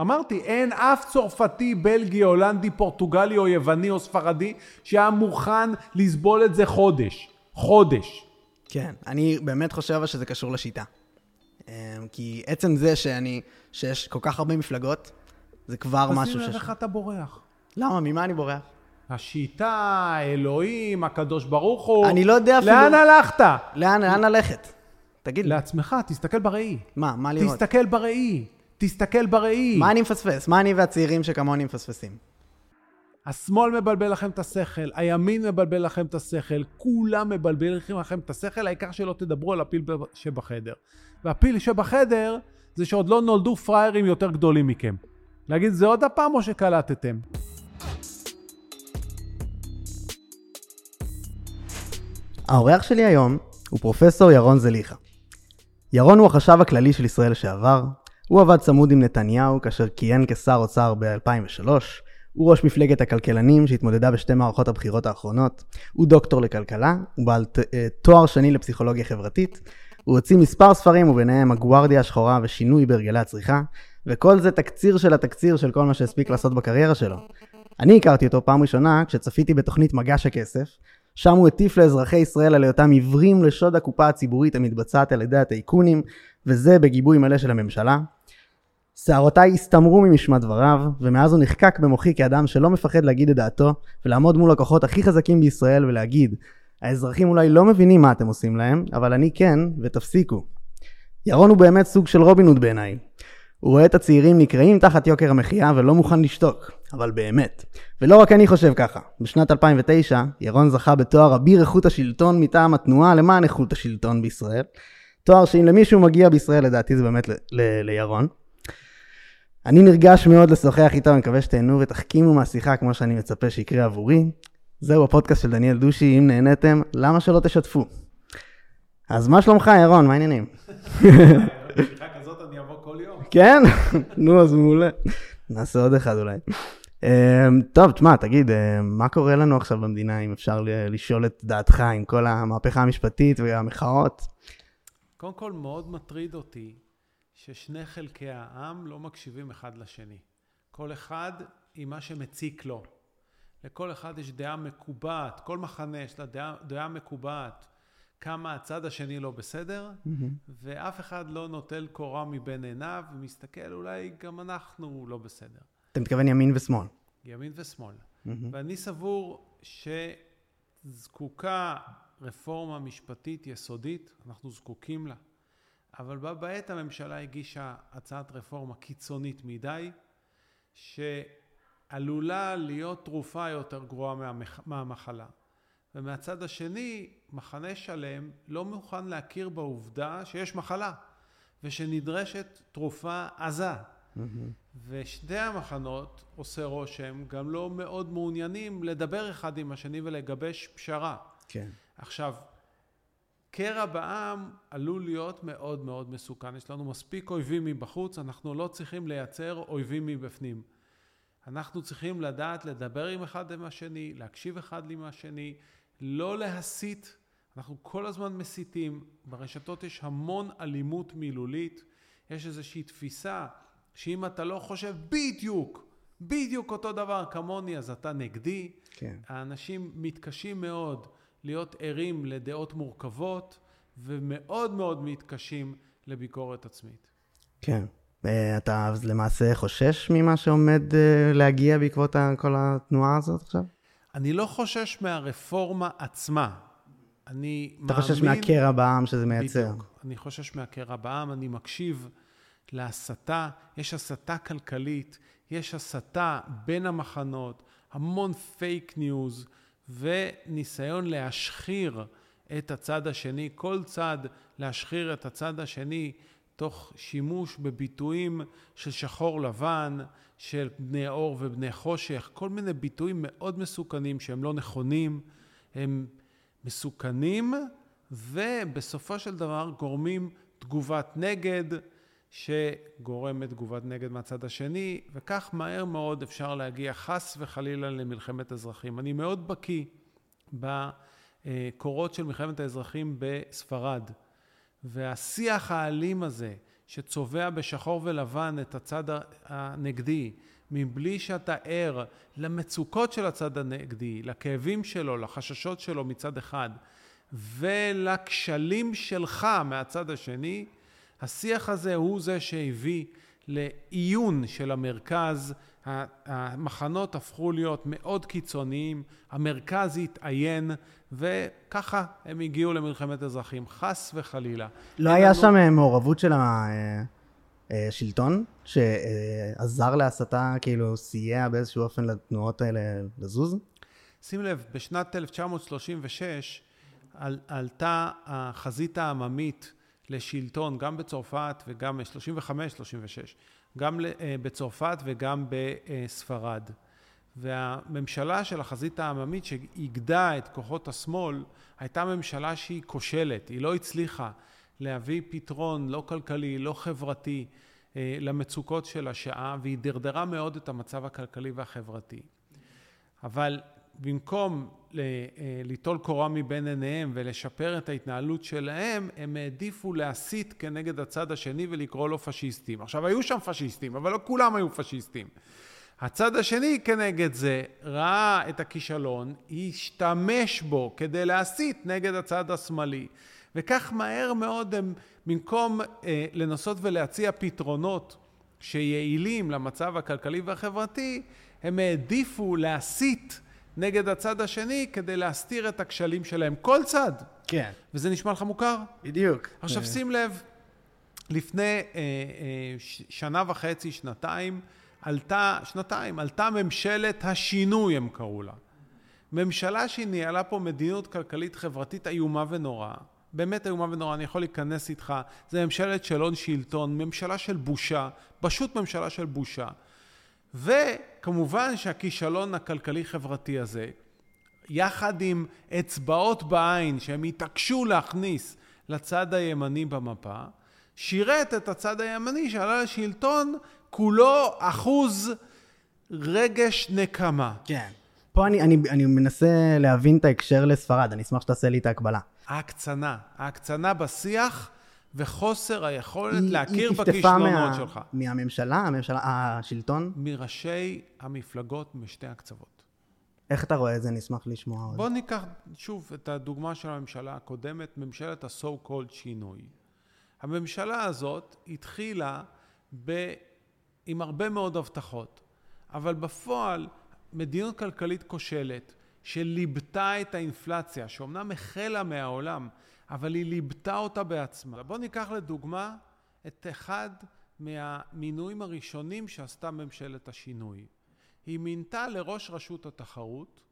אמרתי, אין אף צרפתי, בלגי, הולנדי, פורטוגלי או יווני או ספרדי שהיה מוכן לסבול את זה חודש. חודש. כן, אני באמת חושב שזה קשור לשיטה. אמ, כי עצם זה שאני, שיש כל כך הרבה מפלגות, זה כבר משהו ש... אז לב איך אתה בורח. למה? ממה אני בורח? השיטה, אלוהים, הקדוש ברוך הוא. אני לא יודע אפילו... לאן הלכת? לאן, לאן ללכת? תגיד לי. לעצמך, תסתכל בראי. מה? מה לראות? תסתכל בראי. תסתכל בראי. מה אני מפספס? מה אני והצעירים שכמוני מפספסים? השמאל מבלבל לכם את השכל, הימין מבלבל לכם את השכל, כולם מבלבלים לכם את השכל, העיקר שלא תדברו על הפיל שבחדר. והפיל שבחדר זה שעוד לא נולדו פראיירים יותר גדולים מכם. להגיד זה עוד הפעם או שקלטתם? האורח שלי היום הוא פרופסור ירון זליכה. ירון הוא החשב הכללי של ישראל לשעבר, הוא עבד צמוד עם נתניהו כאשר כיהן כשר אוצר ב-2003, הוא ראש מפלגת הכלכלנים שהתמודדה בשתי מערכות הבחירות האחרונות, הוא דוקטור לכלכלה, הוא בעל אה, תואר שני לפסיכולוגיה חברתית, הוא הוציא מספר ספרים וביניהם הגוארדיה השחורה ושינוי בהרגלי הצריכה, וכל זה תקציר של התקציר של כל מה שהספיק לעשות בקריירה שלו. אני הכרתי אותו פעם ראשונה כשצפיתי בתוכנית מגש הכסף, שם הוא הטיף לאזרחי ישראל על היותם עיוורים לשוד הקופה הציבורית המתבצעת על ידי הטייקונים, וזה בגיבוי מלא של הממשלה. שערותיי הסתמרו ממשמע דבריו, ומאז הוא נחקק במוחי כאדם שלא מפחד להגיד את דעתו, ולעמוד מול הכוחות הכי חזקים בישראל ולהגיד, האזרחים אולי לא מבינים מה אתם עושים להם, אבל אני כן, ותפסיקו. ירון הוא באמת סוג של רובין הוד בעיניי. הוא רואה את הצעירים נקרעים תחת יוקר המחיה ולא מוכן לשתוק, אבל באמת. ולא רק אני חושב ככה. בשנת 2009, ירון זכה בתואר אביר איכות השלטון מטעם התנועה למען איכות השלטון בישראל. תואר שאם למישהו מגיע בישראל, לדעתי זה באמת לירון. אני נרגש מאוד לשוחח איתו, אני מקווה שתהנו ותחכימו מהשיחה כמו שאני מצפה שיקרה עבורי. זהו הפודקאסט של דניאל דושי, אם נהניתם, למה שלא תשתפו? אז מה שלומך, ירון? מה העניינים? בשיחה כזאת אני אבוא כל יום. כן? נו, אז מעולה. נעשה עוד אחד אולי. אמ, טוב, תשמע, תגיד, אמ, מה קורה לנו עכשיו במדינה, אם אפשר לשאול את דעתך עם כל המהפכה המשפטית והמחאות? קודם כל, מאוד מטריד אותי ששני חלקי העם לא מקשיבים אחד לשני. כל אחד עם מה שמציק לו. לכל אחד יש דעה מקובעת, כל מחנה יש לה דעה, דעה מקובעת. כמה הצד השני לא בסדר, mm-hmm. ואף אחד לא נוטל קורה מבין עיניו ומסתכל, אולי גם אנחנו לא בסדר. אתה מתכוון ימין ושמאל. ימין ושמאל. Mm-hmm. ואני סבור שזקוקה רפורמה משפטית יסודית, אנחנו זקוקים לה. אבל בה בעת הממשלה הגישה הצעת רפורמה קיצונית מדי, שעלולה להיות תרופה יותר גרועה מהמח... מהמחלה. ומהצד השני, מחנה שלם לא מוכן להכיר בעובדה שיש מחלה, ושנדרשת תרופה עזה. Mm-hmm. ושתי המחנות, עושה רושם, גם לא מאוד מעוניינים לדבר אחד עם השני ולגבש פשרה. כן. עכשיו, קרע בעם עלול להיות מאוד מאוד מסוכן. יש לנו מספיק אויבים מבחוץ, אנחנו לא צריכים לייצר אויבים מבפנים. אנחנו צריכים לדעת לדבר עם אחד עם השני, להקשיב אחד עם השני, לא להסית. אנחנו כל הזמן מסיתים. ברשתות יש המון אלימות מילולית. יש איזושהי תפיסה שאם אתה לא חושב בדיוק, בדיוק אותו דבר כמוני, אז אתה נגדי. כן. האנשים מתקשים מאוד להיות ערים לדעות מורכבות, ומאוד מאוד מתקשים לביקורת עצמית. כן. אה, אתה למעשה חושש ממה שעומד אה, להגיע בעקבות כל התנועה הזאת עכשיו? אני לא חושש מהרפורמה עצמה. אני אתה מאמין... אתה חושש מהקרע בעם שזה מייצר. בדיוק. אני חושש מהקרע בעם, אני מקשיב להסתה. יש הסתה כלכלית, יש הסתה בין המחנות, המון פייק ניוז. וניסיון להשחיר את הצד השני, כל צד להשחיר את הצד השני תוך שימוש בביטויים של שחור לבן, של בני אור ובני חושך, כל מיני ביטויים מאוד מסוכנים שהם לא נכונים, הם מסוכנים ובסופו של דבר גורמים תגובת נגד שגורמת תגובת נגד מהצד השני, וכך מהר מאוד אפשר להגיע חס וחלילה למלחמת אזרחים. אני מאוד בקיא בקורות של מלחמת האזרחים בספרד, והשיח האלים הזה שצובע בשחור ולבן את הצד הנגדי, מבלי שאתה ער למצוקות של הצד הנגדי, לכאבים שלו, לחששות שלו מצד אחד, ולכשלים שלך מהצד השני, השיח הזה הוא זה שהביא לעיון של המרכז, המחנות הפכו להיות מאוד קיצוניים, המרכז התעיין, וככה הם הגיעו למלחמת אזרחים, חס וחלילה. לא היה לנו... שם מעורבות של השלטון, שעזר להסתה, כאילו סייע באיזשהו אופן לתנועות האלה לזוז? שים לב, בשנת 1936 על, עלתה החזית העממית לשלטון, גם בצרפת וגם 35-36, גם אה, בצרפת וגם בספרד. והממשלה של החזית העממית שאיגדה את כוחות השמאל הייתה ממשלה שהיא כושלת, היא לא הצליחה להביא פתרון לא כלכלי, לא חברתי אה, למצוקות של השעה והיא דרדרה מאוד את המצב הכלכלי והחברתי. אבל במקום אה, ליטול קורה מבין עיניהם ולשפר את ההתנהלות שלהם, הם העדיפו להסית כנגד הצד השני ולקרוא לו פשיסטים. עכשיו, היו שם פשיסטים, אבל לא כולם היו פשיסטים. הצד השני כנגד זה ראה את הכישלון, השתמש בו כדי להסית נגד הצד השמאלי. וכך מהר מאוד הם, במקום אה, לנסות ולהציע פתרונות שיעילים למצב הכלכלי והחברתי, הם העדיפו להסית נגד הצד השני כדי להסתיר את הכשלים שלהם. כל צד. כן. וזה נשמע לך מוכר? בדיוק. עכשיו שים לב, לפני אה, אה, שנה וחצי, שנתיים, עלתה, שנתיים, עלתה ממשלת השינוי, הם קראו לה. ממשלה שניהלה פה מדיניות כלכלית חברתית איומה ונוראה. באמת איומה ונוראה, אני יכול להיכנס איתך. זה ממשלת של הון שלטון, ממשלה של בושה, פשוט ממשלה של בושה. וכמובן שהכישלון הכלכלי-חברתי הזה, יחד עם אצבעות בעין שהם התעקשו להכניס לצד הימני במפה, שירת את הצד הימני שעלה לשלטון כולו אחוז רגש נקמה. כן. פה אני, אני, אני מנסה להבין את ההקשר לספרד, אני אשמח שתעשה לי את ההקבלה. ההקצנה, ההקצנה בשיח וחוסר היכולת היא, להכיר היא בכישלונות מה, שלך. מהממשלה, הממשלה, השלטון? מראשי המפלגות משתי הקצוות. איך אתה רואה את זה? אני אשמח לשמוע. עוד. בוא ניקח שוב את הדוגמה של הממשלה הקודמת, ממשלת ה-so called שינוי. הממשלה הזאת התחילה ב... עם הרבה מאוד הבטחות, אבל בפועל מדיניות כלכלית כושלת שליבתה את האינפלציה, שאומנם החלה מהעולם, אבל היא ליבתה אותה בעצמה. בואו ניקח לדוגמה את אחד מהמינויים הראשונים שעשתה ממשלת השינוי. היא מינתה לראש רשות התחרות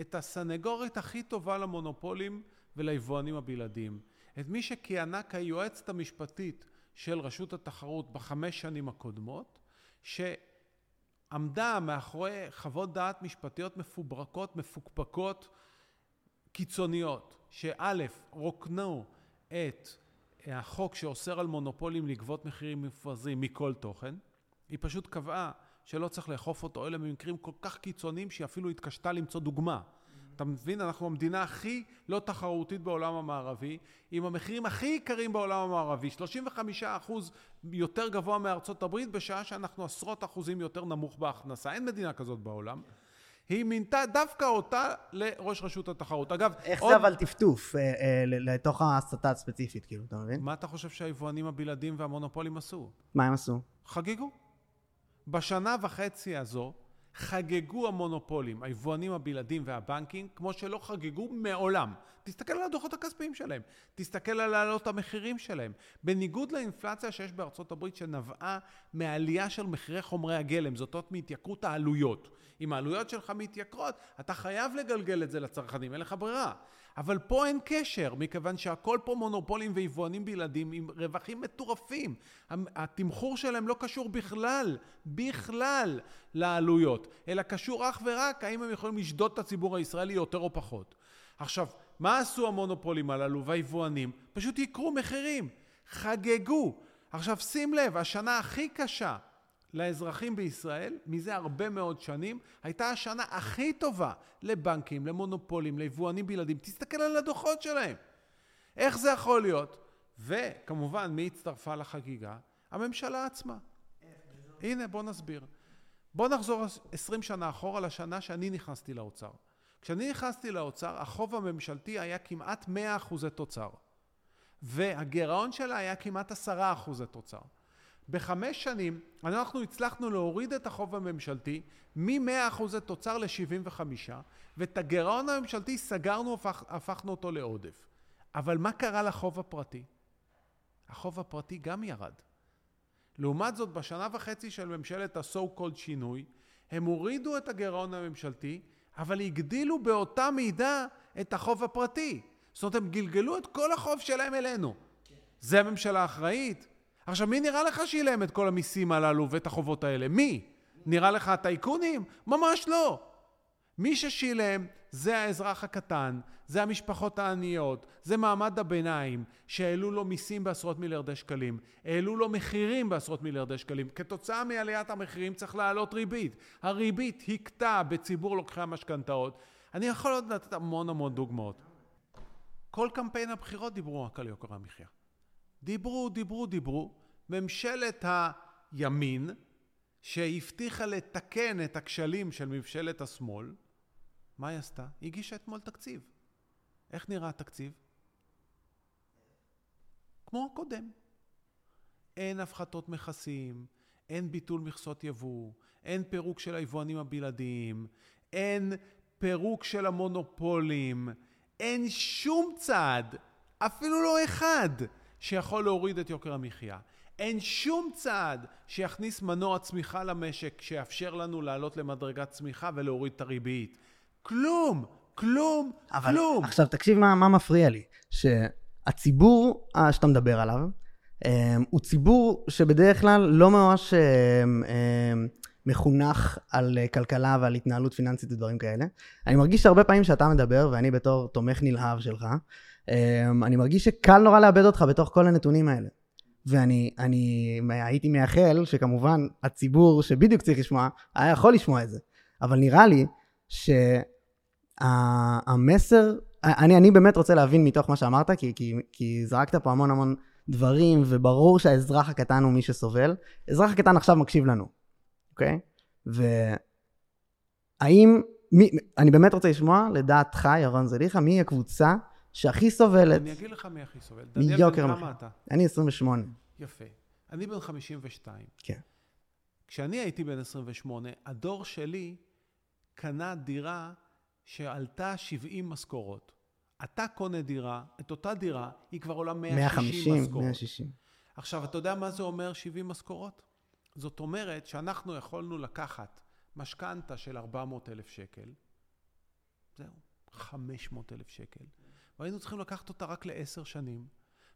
את הסנגורית הכי טובה למונופולים וליבואנים הבלעדיים. את מי שכיהנה כיועצת המשפטית של רשות התחרות בחמש שנים הקודמות, שעמדה מאחורי חוות דעת משפטיות מפוברקות, מפוקפקות, קיצוניות, שא', רוקנו את החוק שאוסר על מונופולים לגבות מחירים מפרזים מכל תוכן, היא פשוט קבעה שלא צריך לאכוף אותו, אלה במקרים כל כך קיצוניים שהיא אפילו התקשתה למצוא דוגמה. אתה מבין? אנחנו המדינה הכי לא תחרותית בעולם המערבי, עם המחירים הכי יקרים בעולם המערבי, 35 אחוז יותר גבוה מארצות הברית, בשעה שאנחנו עשרות אחוזים יותר נמוך בהכנסה. אין מדינה כזאת בעולם. היא מינתה דווקא אותה לראש רשות התחרות. אגב, איך עוד... זה אבל טפטוף אה, אה, לתוך ההסתה הספציפית, כאילו, אתה מבין? מה אתה חושב שהיבואנים הבלעדים והמונופולים עשו? מה הם עשו? חגגו. בשנה וחצי הזו, חגגו המונופולים, היבואנים הבלעדים והבנקים, כמו שלא חגגו מעולם. תסתכל על הדוחות הכספיים שלהם, תסתכל על העלות המחירים שלהם. בניגוד לאינפלציה שיש בארצות הברית שנבעה מעלייה של מחירי חומרי הגלם, זאת אומרת מהתייקרות העלויות. אם העלויות שלך מתייקרות, אתה חייב לגלגל את זה לצרכנים, אין לך ברירה. אבל פה אין קשר, מכיוון שהכל פה מונופולים ויבואנים בלעדים עם רווחים מטורפים. התמחור שלהם לא קשור בכלל, בכלל לעלויות, אלא קשור אך ורק האם הם יכולים לשדוד את הציבור הישראלי יותר או פחות. עכשיו, מה עשו המונופולים הללו והיבואנים? פשוט יקרו מחירים, חגגו. עכשיו שים לב, השנה הכי קשה לאזרחים בישראל, מזה הרבה מאוד שנים, הייתה השנה הכי טובה לבנקים, למונופולים, ליבואנים בלעדים. תסתכל על הדוחות שלהם. איך זה יכול להיות? וכמובן, מי הצטרפה לחגיגה? הממשלה עצמה. הנה, בוא נסביר. בוא נחזור 20 שנה אחורה לשנה שאני נכנסתי לאוצר. כשאני נכנסתי לאוצר, החוב הממשלתי היה כמעט 100 אחוזי תוצר, והגירעון שלה היה כמעט 10 אחוזי תוצר. בחמש שנים אנחנו הצלחנו להוריד את החוב הממשלתי מ-100 אחוזי תוצר ל-75, ואת הגירעון הממשלתי סגרנו, הפכ, הפכנו אותו לעודף. אבל מה קרה לחוב הפרטי? החוב הפרטי גם ירד. לעומת זאת, בשנה וחצי של ממשלת ה-so called שינוי, הם הורידו את הגירעון הממשלתי, אבל הגדילו באותה מידה את החוב הפרטי. זאת אומרת, הם גלגלו את כל החוב שלהם אלינו. זה הממשלה האחראית? עכשיו, מי נראה לך שילם את כל המיסים הללו ואת החובות האלה? מי? נראה לך הטייקונים? ממש לא. מי ששילם זה האזרח הקטן, זה המשפחות העניות, זה מעמד הביניים, שהעלו לו מיסים בעשרות מיליארדי שקלים, העלו לו מחירים בעשרות מיליארדי שקלים. כתוצאה מעליית המחירים צריך להעלות ריבית. הריבית הכתה בציבור לוקחי המשכנתאות. אני יכול עוד לתת המון המון דוגמאות. כל קמפיין הבחירות דיברו רק על יוקר המחיה. דיברו, דיברו, דיברו. ממשלת הימין, שהבטיחה לתקן את הכשלים של ממשלת השמאל, מה היא עשתה? היא הגישה אתמול תקציב. איך נראה התקציב? כמו הקודם. אין הפחתות מכסים, אין ביטול מכסות יבוא, אין פירוק של היבואנים הבלעדיים, אין פירוק של המונופולים, אין שום צעד, אפילו לא אחד, שיכול להוריד את יוקר המחיה. אין שום צעד שיכניס מנוע צמיחה למשק, שיאפשר לנו לעלות למדרגת צמיחה ולהוריד את הריבית. כלום, כלום, אבל כלום. עכשיו תקשיב מה, מה מפריע לי, שהציבור אה, שאתה מדבר עליו, אה, הוא ציבור שבדרך כלל לא ממש אה, מחונך על כלכלה ועל התנהלות פיננסית ודברים כאלה. אני מרגיש שהרבה פעמים שאתה מדבר, ואני בתור תומך נלהב שלך, אני מרגיש שקל נורא לאבד אותך בתוך כל הנתונים האלה. ואני אני, הייתי מייחל שכמובן הציבור שבדיוק צריך לשמוע, היה יכול לשמוע את זה. אבל נראה לי ש... המסר, אני, אני באמת רוצה להבין מתוך מה שאמרת, כי, כי, כי זרקת פה המון המון דברים, וברור שהאזרח הקטן הוא מי שסובל. האזרח הקטן עכשיו מקשיב לנו, אוקיי? והאם, מי, אני באמת רוצה לשמוע, לדעתך, ירון זליכה, מי הקבוצה שהכי סובלת? אני אגיד לך מי הכי סובל. מיוקר מחיר. אני 28. יפה. אני בן 52. כן. כשאני הייתי בן 28, הדור שלי קנה דירה שעלתה 70 משכורות. אתה קונה דירה, את אותה דירה, היא כבר עולה 160 150, משכורות. 160. עכשיו, אתה יודע מה זה אומר 70 משכורות? זאת אומרת שאנחנו יכולנו לקחת משכנתה של 400 אלף שקל, זהו, 500 אלף שקל, והיינו צריכים לקחת אותה רק לעשר שנים.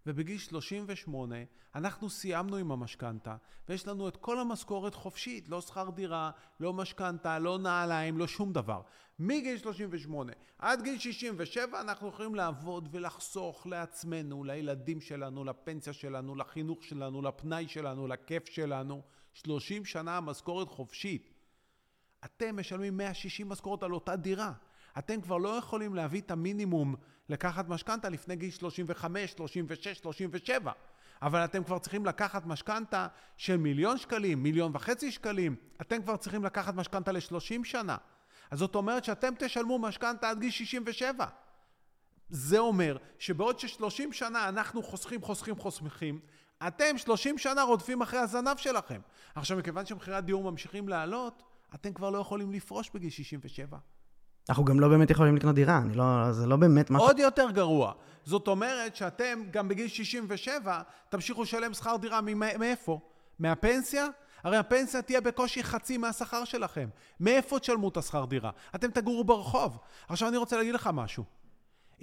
ובגיל 38 אנחנו סיימנו עם המשכנתה, ויש לנו את כל המשכורת חופשית, לא שכר דירה, לא משכנתה, לא נעליים, לא שום דבר. מגיל 38 עד גיל 67 אנחנו יכולים לעבוד ולחסוך לעצמנו, לילדים שלנו, לפנסיה שלנו, לחינוך שלנו, לפנאי שלנו, לכיף שלנו. 30 שנה משכורת חופשית. אתם משלמים 160 משכורות על אותה דירה. אתם כבר לא יכולים להביא את המינימום לקחת משכנתה לפני גיל 35, 36, 37. אבל אתם כבר צריכים לקחת משכנתה של מיליון שקלים, מיליון וחצי שקלים. אתם כבר צריכים לקחת משכנתה ל-30 שנה. אז זאת אומרת שאתם תשלמו משכנתה עד גיל 67. זה אומר שבעוד ש-30 שנה אנחנו חוסכים, חוסכים, חוסכים, אתם 30 שנה רודפים אחרי הזנב שלכם. עכשיו, מכיוון שמחירי הדיור ממשיכים לעלות, אתם כבר לא יכולים לפרוש בגיל 67. אנחנו גם לא באמת יכולים לקנות דירה, אני לא, זה לא באמת משהו... עוד יותר גרוע. זאת אומרת שאתם גם בגיל 67 תמשיכו לשלם שכר דירה מאיפה? מהפנסיה? הרי הפנסיה תהיה בקושי חצי מהשכר שלכם. מאיפה תשלמו את השכר דירה? אתם תגורו ברחוב. עכשיו אני רוצה להגיד לך משהו.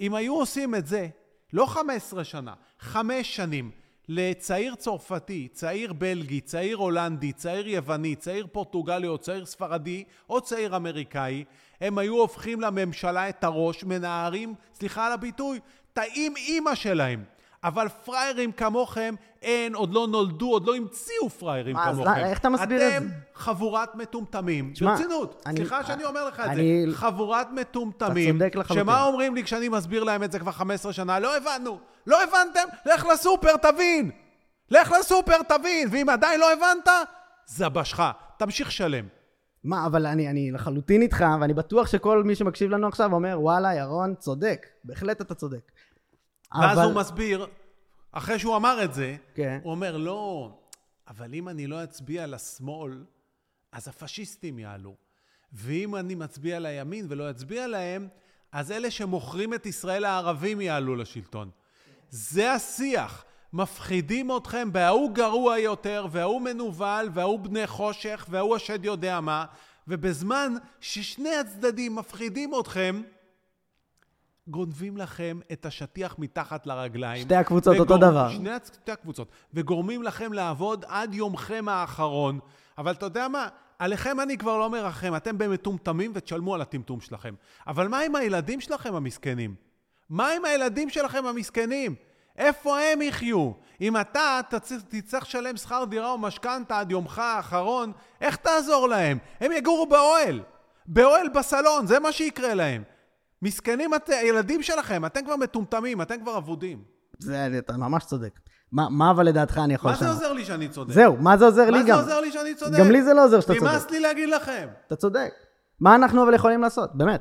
אם היו עושים את זה, לא 15 שנה, חמש שנים, לצעיר צרפתי, צעיר בלגי, צעיר הולנדי, צעיר יווני, צעיר פורטוגלי או צעיר ספרדי או צעיר אמריקאי, הם היו הופכים לממשלה את הראש, מנערים, סליחה על הביטוי, טעים אימא שלהם. אבל פראיירים כמוכם אין, עוד לא נולדו, עוד לא המציאו פראיירים כמוכם. אז איך אתה מסביר את זה? אתם חבורת מטומטמים. ברצינות, סליחה שאני אומר לך את אני... זה. חבורת מטומטמים. אתה צודק לחלוטין. שמה אומרים לי כשאני מסביר להם את זה כבר 15 שנה? לא הבנו. לא הבנתם? לך לסופר, תבין. לך לסופר, תבין, ואם עדיין לא הבנת, זבשך. תמשיך שלם. מה, אבל אני, אני לחלוטין איתך, ואני בטוח שכל מי שמקשיב לנו עכשיו אומר, וואלה, ירון, צודק. בהחלט אתה צודק. ואז אבל- הוא מסביר, אחרי שהוא אמר את זה, כן. הוא אומר, לא, אבל אם אני לא אצביע לשמאל, אז הפשיסטים יעלו. ואם אני מצביע לימין ולא אצביע להם, אז אלה שמוכרים את ישראל הערבים יעלו לשלטון. זה השיח. מפחידים אתכם בההוא גרוע יותר, וההוא מנוול, וההוא בני חושך, וההוא השד יודע מה, ובזמן ששני הצדדים מפחידים אתכם, גונבים לכם את השטיח מתחת לרגליים. שתי הקבוצות אותו וגור- דבר. שני שתי הקבוצות. וגורמים לכם לעבוד עד יומכם האחרון. אבל אתה יודע מה? עליכם אני כבר לא מרחם. אתם במטומטמים ותשלמו על הטמטום שלכם. אבל מה עם הילדים שלכם המסכנים? מה עם הילדים שלכם המסכנים? איפה הם יחיו? אם אתה תצ- תצטרך לשלם שכר דירה או משכנתה עד יומך האחרון, איך תעזור להם? הם יגורו באוהל. באוהל בסלון, זה מה שיקרה להם. מסכנים את, הילדים שלכם, אתם כבר מטומטמים, אתם כבר אבודים. זה, אתה ממש צודק. מה, מה אבל לדעתך אני יכול מה זה לשנות? עוזר לי שאני צודק? זהו, מה זה עוזר לי מה זה גם? עוזר לי שאני צודק? גם לי זה לא עוזר שאתה נמאס צודק. לי להגיד לכם. אתה צודק. מה אנחנו אבל יכולים לעשות? באמת.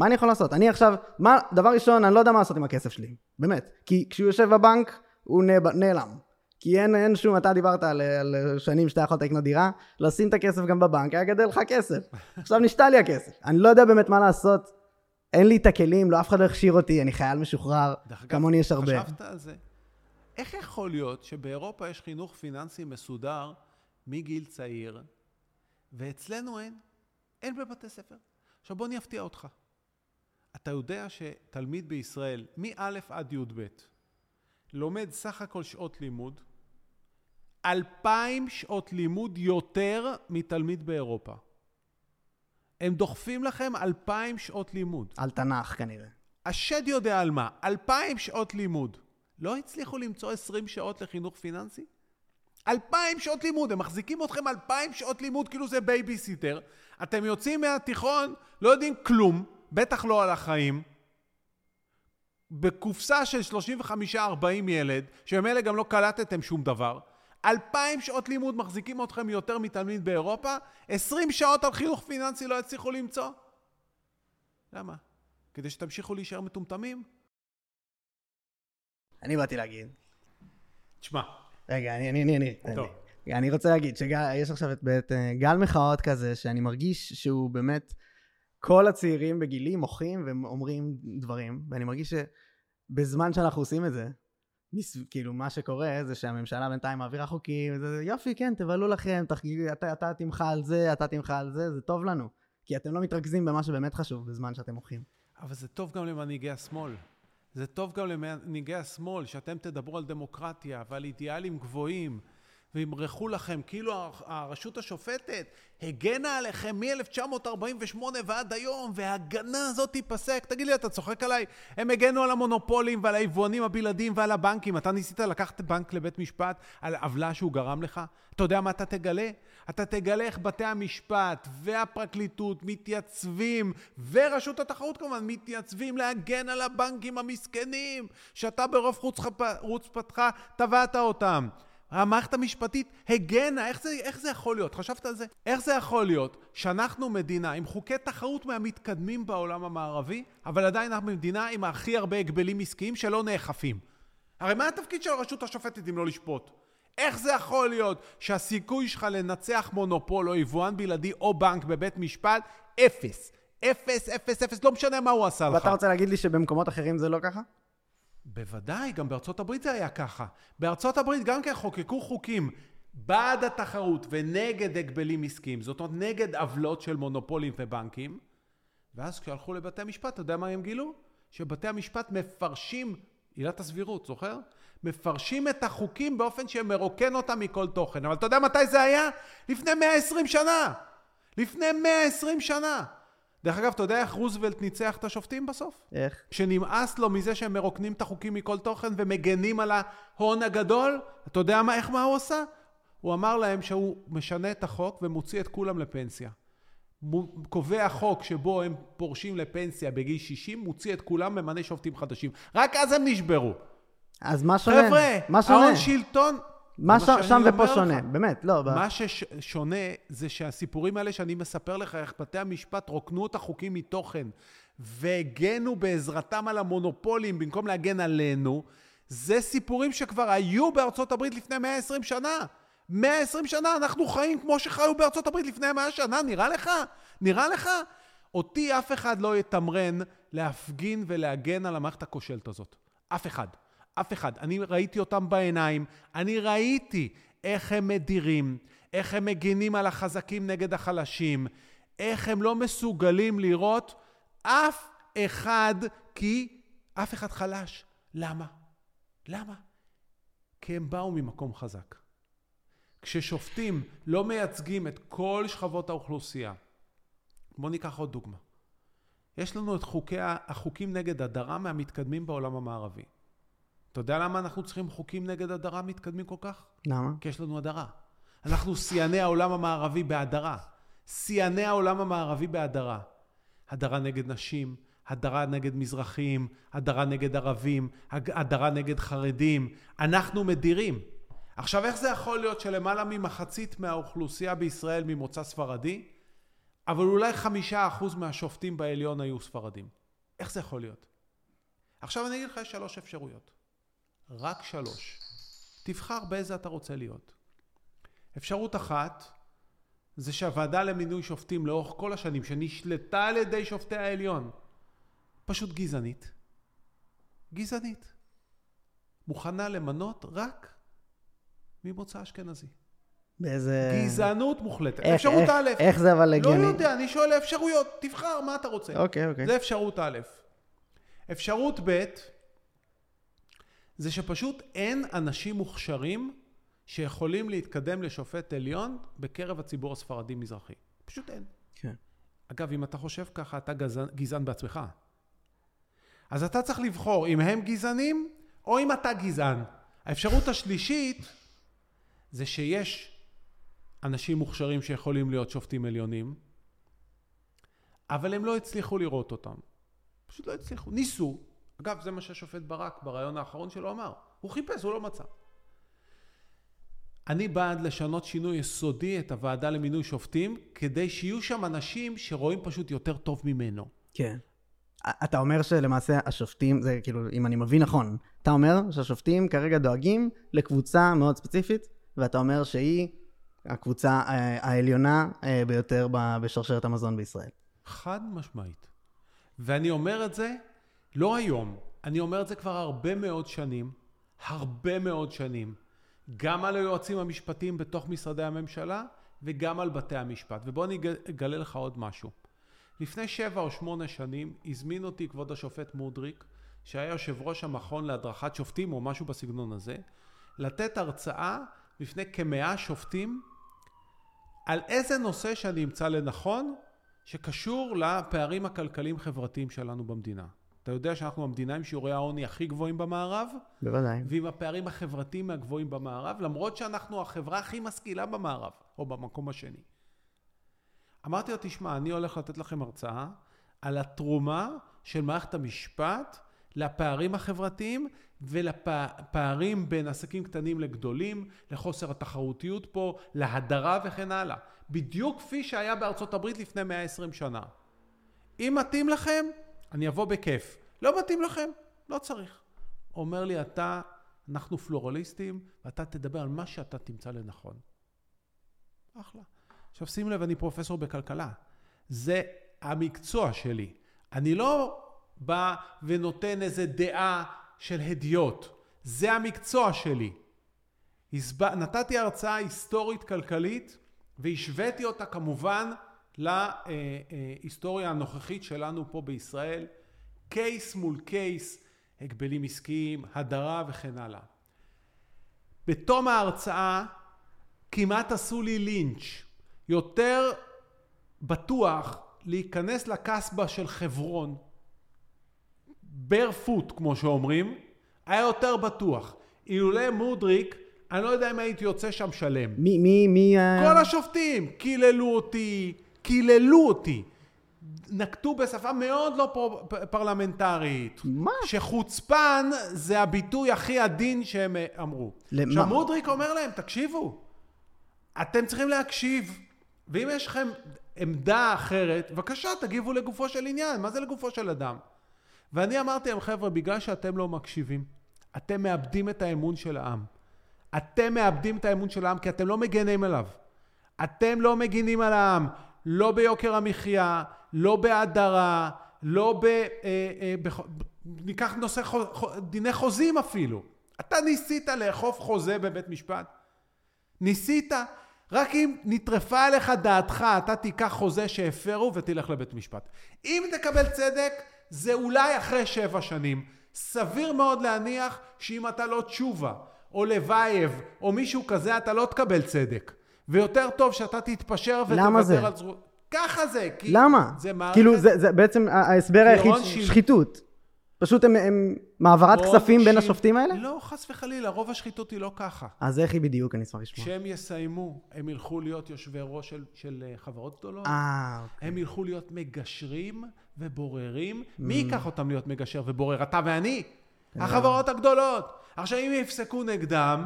מה אני יכול לעשות? אני עכשיו, מה, דבר ראשון, אני לא יודע מה לעשות עם הכסף שלי. באמת. כי כשהוא יושב בבנק, הוא נעלם. כי אין, אין שום, אתה דיברת על, על שנים שאתה יכולת לקנות דירה, לשים את הכסף גם בבנק, היה גדל לך כסף. עכשיו נשתה לי הכסף. אני לא יודע באמת מה לעשות. אין לי את הכלים, לא אף אחד לא הכשיר אותי, אני חייל משוחרר, כמוני יש הרבה. חשבת על זה? איך יכול להיות שבאירופה יש חינוך פיננסי מסודר מגיל צעיר, ואצלנו אין? אין בבתי ספר. עכשיו בוא אני אפתיע אותך. אתה יודע שתלמיד בישראל, מא' עד י"ב, לומד סך הכל שעות לימוד, אלפיים שעות לימוד יותר מתלמיד באירופה. הם דוחפים לכם אלפיים שעות לימוד. על תנ"ך כנראה. השד יודע על מה, אלפיים שעות לימוד. לא הצליחו למצוא עשרים שעות לחינוך פיננסי? אלפיים שעות לימוד, הם מחזיקים אתכם אלפיים שעות לימוד כאילו זה בייביסיטר. אתם יוצאים מהתיכון, לא יודעים כלום, בטח לא על החיים. בקופסה של 35-40 ילד, שממילא גם לא קלטתם שום דבר. אלפיים שעות לימוד מחזיקים אתכם יותר מתלמיד באירופה, 20 שעות על חינוך פיננסי לא הצליחו למצוא? למה? כדי שתמשיכו להישאר מטומטמים? אני באתי להגיד. תשמע, רגע, אני, אני, אני, אני. טוב. אני, רוצה להגיד שיש עכשיו את אה, גל מחאות כזה, שאני מרגיש שהוא באמת, כל הצעירים בגילי מוחים ואומרים דברים, ואני מרגיש שבזמן שאנחנו עושים את זה, כאילו מה שקורה זה שהממשלה בינתיים מעבירה חוקים, וזה יופי, כן, תבלו לכם, תחגיגו, אתה, אתה תמחה על זה, אתה תמחה על זה, זה טוב לנו. כי אתם לא מתרכזים במה שבאמת חשוב בזמן שאתם מוחים. אבל זה טוב גם למנהיגי השמאל. זה טוב גם למנהיגי השמאל, שאתם תדברו על דמוקרטיה ועל אידיאלים גבוהים, וימרחו לכם, כאילו הרשות השופטת הגנה עליכם מ-1948 ועד היום, וההגנה הזאת תיפסק. תגיד לי, אתה צוחק עליי? הם הגנו על המונופולים ועל היבואנים הבלעדיים ועל הבנקים. אתה ניסית לקחת בנק לבית משפט על עוולה שהוא גרם לך? אתה יודע מה אתה תגלה? אתה תגלה איך בתי המשפט והפרקליטות מתייצבים, ורשות התחרות כמובן, מתייצבים להגן על הבנקים המסכנים, שאתה ברוב חוצפתך תבעת אותם. המערכת המשפטית הגנה, איך זה, איך זה יכול להיות? חשבת על זה? איך זה יכול להיות שאנחנו מדינה עם חוקי תחרות מהמתקדמים בעולם המערבי, אבל עדיין אנחנו מדינה עם הכי הרבה הגבלים עסקיים שלא נאכפים? הרי מה התפקיד של הרשות השופטת אם לא לשפוט? איך זה יכול להיות שהסיכוי שלך לנצח מונופול או יבואן בלעדי או בנק בבית משפט, אפס. אפס, אפס, אפס, לא משנה מה הוא עשה לך. ואתה רוצה להגיד לי שבמקומות אחרים זה לא ככה? בוודאי, גם בארצות הברית זה היה ככה. בארצות הברית גם כן חוקקו חוקים בעד התחרות ונגד הגבלים עסקיים, זאת אומרת נגד עוולות של מונופולים ובנקים, ואז כשהלכו לבתי המשפט, אתה יודע מה הם גילו? שבתי המשפט מפרשים, עילת הסבירות, זוכר? מפרשים את החוקים באופן שמרוקן אותם מכל תוכן. אבל אתה יודע מתי זה היה? לפני 120 שנה! לפני 120 שנה! דרך אגב, אתה יודע איך רוזוולט ניצח את השופטים בסוף? איך? שנמאס לו מזה שהם מרוקנים את החוקים מכל תוכן ומגנים על ההון הגדול, אתה יודע מה, איך מה הוא עשה? הוא אמר להם שהוא משנה את החוק ומוציא את כולם לפנסיה. קובע חוק שבו הם פורשים לפנסיה בגיל 60, מוציא את כולם, ממנה שופטים חדשים. רק אז הם נשברו. אז מה שונה? חבר'ה, מה שונה? ההון שלטון... מה ש- שם ופה לך. שונה, באמת, לא. מה ששונה זה שהסיפורים האלה שאני מספר לך, איך בתי המשפט רוקנו את החוקים מתוכן והגנו בעזרתם על המונופולים במקום להגן עלינו, זה סיפורים שכבר היו בארצות הברית לפני 120 שנה. 120 שנה אנחנו חיים כמו שחיו בארצות הברית לפני 100 שנה, נראה לך? נראה לך? אותי אף אחד לא יתמרן להפגין ולהגן על המערכת הכושלת הזאת. אף אחד. אף אחד. אני ראיתי אותם בעיניים, אני ראיתי איך הם מדירים, איך הם מגינים על החזקים נגד החלשים, איך הם לא מסוגלים לראות אף אחד, כי אף אחד חלש. למה? למה? כי הם באו ממקום חזק. כששופטים לא מייצגים את כל שכבות האוכלוסייה, בואו ניקח עוד דוגמה. יש לנו את חוקי, החוקים נגד הדרה מהמתקדמים בעולם המערבי. אתה יודע למה אנחנו צריכים חוקים נגד הדרה מתקדמים כל כך? למה? כי יש לנו הדרה. אנחנו שיאני העולם המערבי בהדרה. שיאני העולם המערבי בהדרה. הדרה נגד נשים, הדרה נגד מזרחים, הדרה נגד ערבים, הדרה נגד חרדים. אנחנו מדירים. עכשיו, איך זה יכול להיות שלמעלה ממחצית מהאוכלוסייה בישראל ממוצא ספרדי, אבל אולי חמישה אחוז מהשופטים בעליון היו ספרדים? איך זה יכול להיות? עכשיו אני אגיד לך יש שלוש אפשרויות. רק שלוש. תבחר באיזה אתה רוצה להיות. אפשרות אחת זה שהוועדה למינוי שופטים לאורך כל השנים, שנשלטה על ידי שופטי העליון, פשוט גזענית. גזענית. מוכנה למנות רק ממוצא אשכנזי. באיזה... גזענות מוחלטת. איך- אפשרות איך- א', איך זה אבל לא הגיוני? יודע, אני שואל אפשרויות, תבחר מה אתה רוצה. אוקיי, אוקיי. זה אפשרות א'. אפשרות ב', זה שפשוט אין אנשים מוכשרים שיכולים להתקדם לשופט עליון בקרב הציבור הספרדי-מזרחי. פשוט אין. כן. אגב, אם אתה חושב ככה, אתה גזען, גזען בעצמך. אז אתה צריך לבחור אם הם גזענים או אם אתה גזען. האפשרות השלישית זה שיש אנשים מוכשרים שיכולים להיות שופטים עליונים, אבל הם לא הצליחו לראות אותם. פשוט לא הצליחו. ניסו. אגב, זה מה שהשופט ברק ברעיון האחרון שלו אמר. הוא חיפש, הוא לא מצא. אני בעד לשנות שינוי יסודי את הוועדה למינוי שופטים, כדי שיהיו שם אנשים שרואים פשוט יותר טוב ממנו. כן. אתה אומר שלמעשה השופטים, זה כאילו, אם אני מבין נכון, אתה אומר שהשופטים כרגע דואגים לקבוצה מאוד ספציפית, ואתה אומר שהיא הקבוצה אה, העליונה אה, ביותר בשרשרת המזון בישראל. חד משמעית. ואני אומר את זה לא היום, אני אומר את זה כבר הרבה מאוד שנים, הרבה מאוד שנים, גם על היועצים המשפטיים בתוך משרדי הממשלה וגם על בתי המשפט. ובוא אני אג- אגלה לך עוד משהו. לפני שבע או שמונה שנים הזמין אותי כבוד השופט מודריק, שהיה יושב ראש המכון להדרכת שופטים או משהו בסגנון הזה, לתת הרצאה בפני כמאה שופטים על איזה נושא שאני אמצא לנכון שקשור לפערים הכלכליים-חברתיים שלנו במדינה. אתה יודע שאנחנו המדינה עם שיעורי העוני הכי גבוהים במערב, בוודאי. ועם הפערים החברתיים מהגבוהים במערב, למרות שאנחנו החברה הכי משכילה במערב, או במקום השני. אמרתי לו, תשמע, אני הולך לתת לכם הרצאה על התרומה של מערכת המשפט לפערים החברתיים ולפערים בין עסקים קטנים לגדולים, לחוסר התחרותיות פה, להדרה וכן הלאה. בדיוק כפי שהיה בארצות הברית לפני 120 שנה. אם מתאים לכם, אני אבוא בכיף. לא מתאים לכם, לא צריך. אומר לי, אתה, אנחנו פלורליסטים, ואתה תדבר על מה שאתה תמצא לנכון. אחלה. עכשיו שים לב, אני פרופסור בכלכלה. זה המקצוע שלי. אני לא בא ונותן איזה דעה של הדיוט. זה המקצוע שלי. נתתי הרצאה היסטורית כלכלית והשוויתי אותה כמובן להיסטוריה הנוכחית שלנו פה בישראל, קייס מול קייס, הגבלים עסקיים, הדרה וכן הלאה. בתום ההרצאה כמעט עשו לי לינץ'. יותר בטוח להיכנס לקסבה של חברון, ברפוט כמו שאומרים, היה יותר בטוח. אילולא מודריק, אני לא יודע אם הייתי יוצא שם שלם. מי, מי, מי... כל השופטים קיללו אותי, קיללו אותי. נקטו בשפה מאוד לא פר, פרלמנטרית. מה? שחוצפן זה הביטוי הכי עדין שהם אה, אמרו. למה? עכשיו מודריק אומר להם, תקשיבו, אתם צריכים להקשיב, ואם יש לכם עמדה אחרת, בבקשה, תגיבו לגופו של עניין, מה זה לגופו של אדם? ואני אמרתי להם, חבר'ה, בגלל שאתם לא מקשיבים, אתם מאבדים את האמון של העם. אתם מאבדים את האמון של העם כי אתם לא מגנים עליו. אתם לא מגינים על העם, לא ביוקר המחיה, לא בהדרה, לא ב... אה, אה, בח... ניקח נושא חו... חו... דיני חוזים אפילו. אתה ניסית לאכוף חוזה בבית משפט? ניסית? רק אם נטרפה עליך דעתך, אתה תיקח חוזה שהפרו ותלך לבית משפט. אם תקבל צדק, זה אולי אחרי שבע שנים. סביר מאוד להניח שאם אתה לא תשובה, או לבייב, או מישהו כזה, אתה לא תקבל צדק. ויותר טוב שאתה תתפשר? ותוותר על זכות... ככה זה, כי... למה? זה מערכת... כאילו, זה, זה בעצם ההסבר היחיד, ש- שחיתות. פשוט הם, הם מעברת כספים בין של- השופטים האלה? לא, חס וחלילה, רוב השחיתות היא לא ככה. אז איך היא בדיוק? אני אשמח לשמוע. כשהם יסיימו, הם ילכו להיות יושבי ראש של, של אה, חברות גדולות. אה, אוקיי. הם ילכו להיות מגשרים ובוררים. Mm. מי ייקח אותם להיות מגשר ובורר? אתה ואני? כן. החברות הגדולות. עכשיו, אם יפסקו נגדם,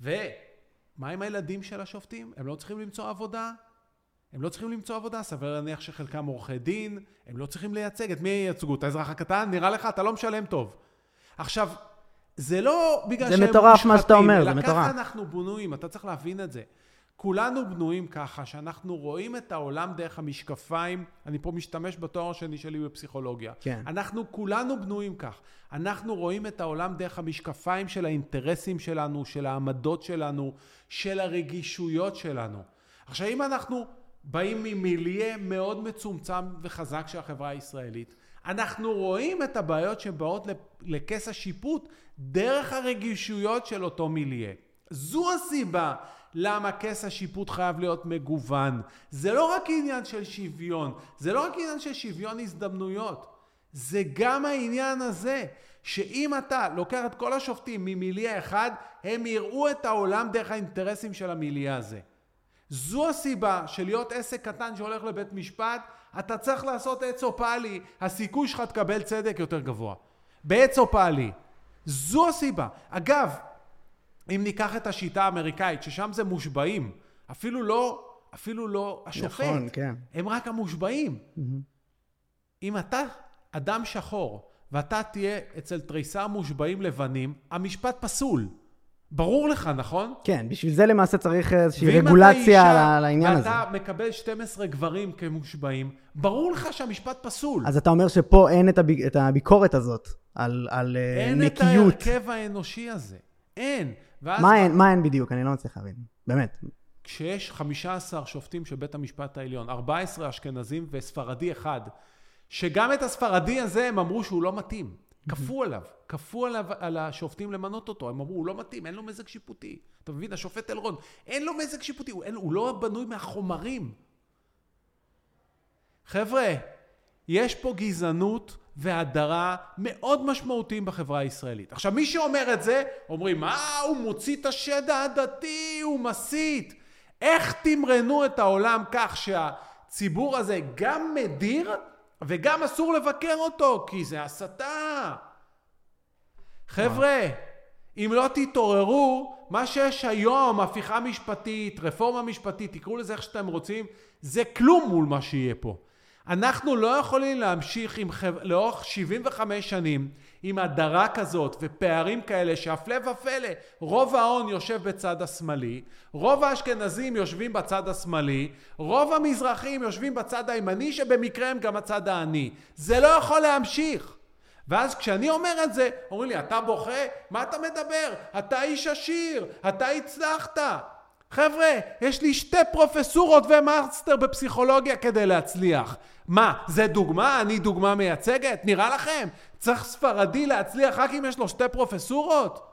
ומה עם הילדים של השופטים? הם לא צריכים למצוא עבודה? הם לא צריכים למצוא עבודה, סביר להניח שחלקם עורכי דין, הם לא צריכים לייצג. את מי ייצגו? את האזרח הקטן? נראה לך, אתה לא משלם טוב. עכשיו, זה לא בגלל זה שהם מטורף מה שאתה מושחתים, אומר, זה אלא מטורף. ככה אנחנו בנויים, אתה צריך להבין את זה. כולנו בנויים ככה, שאנחנו רואים את העולם דרך המשקפיים, אני פה משתמש בתואר השני שלי בפסיכולוגיה. כן. אנחנו כולנו בנויים כך. אנחנו רואים את העולם דרך המשקפיים של האינטרסים שלנו, של העמדות שלנו, של הרגישויות שלנו. עכשיו, אם אנחנו באים ממיליה מאוד מצומצם וחזק של החברה הישראלית, אנחנו רואים את הבעיות שבאות לכס השיפוט דרך הרגישויות של אותו מיליה. זו הסיבה למה כס השיפוט חייב להיות מגוון. זה לא רק עניין של שוויון, זה לא רק עניין של שוויון הזדמנויות, זה גם העניין הזה, שאם אתה לוקח את כל השופטים ממיליה אחד, הם יראו את העולם דרך האינטרסים של המיליה הזה. זו הסיבה של להיות עסק קטן שהולך לבית משפט, אתה צריך לעשות עץ או פאלי, הסיכוי שלך תקבל צדק יותר גבוה. בעץ או פאלי. זו הסיבה. אגב, אם ניקח את השיטה האמריקאית, ששם זה מושבעים, אפילו לא, אפילו לא השופט, נכון, כן. הם רק המושבעים. אם אתה אדם שחור, ואתה תהיה אצל תריסר מושבעים לבנים, המשפט פסול. ברור לך, נכון? כן, בשביל זה למעשה צריך איזושהי רגולציה אישה על העניין הזה. ואתה מקבל 12 גברים כמושבעים, ברור לך שהמשפט פסול. אז אתה אומר שפה אין את, הביק... את הביקורת הזאת על, על אה, אין את נקיות. ההרכב האנושי הזה. אין. ואז מה אין, מה אין בדיוק? אני לא מצליח להבין. באמת. כשיש 15 שופטים של בית המשפט העליון, 14 אשכנזים וספרדי אחד, שגם את הספרדי הזה הם אמרו שהוא לא מתאים. כפו עליו, כפו עליו, על השופטים למנות אותו. הם אמרו, הוא לא מתאים, אין לו מזג שיפוטי. אתה מבין? השופט אלרון, אין לו מזג שיפוטי, הוא, אין, הוא לא בנוי מהחומרים. חבר'ה, יש פה גזענות והדרה מאוד משמעותיים בחברה הישראלית. עכשיו, מי שאומר את זה, אומרים, אה, הוא מוציא את השד העדתי, הוא מסית. איך תמרנו את העולם כך שהציבור הזה גם מדיר וגם אסור לבקר אותו, כי זה הסתה. חבר'ה, אם לא תתעוררו, מה שיש היום, הפיכה משפטית, רפורמה משפטית, תקראו לזה איך שאתם רוצים, זה כלום מול מה שיהיה פה. אנחנו לא יכולים להמשיך עם חב... לאורך 75 שנים עם הדרה כזאת ופערים כאלה שהפלא ופלא, רוב ההון יושב בצד השמאלי, רוב האשכנזים יושבים בצד השמאלי, רוב המזרחים יושבים בצד הימני שבמקרה הם גם הצד העני. זה לא יכול להמשיך. ואז כשאני אומר את זה, אומרים לי, אתה בוכה? מה אתה מדבר? אתה איש עשיר, אתה הצלחת. חבר'ה, יש לי שתי פרופסורות ומאסטר בפסיכולוגיה כדי להצליח. מה, זה דוגמה? אני דוגמה מייצגת? נראה לכם? צריך ספרדי להצליח רק אם יש לו שתי פרופסורות?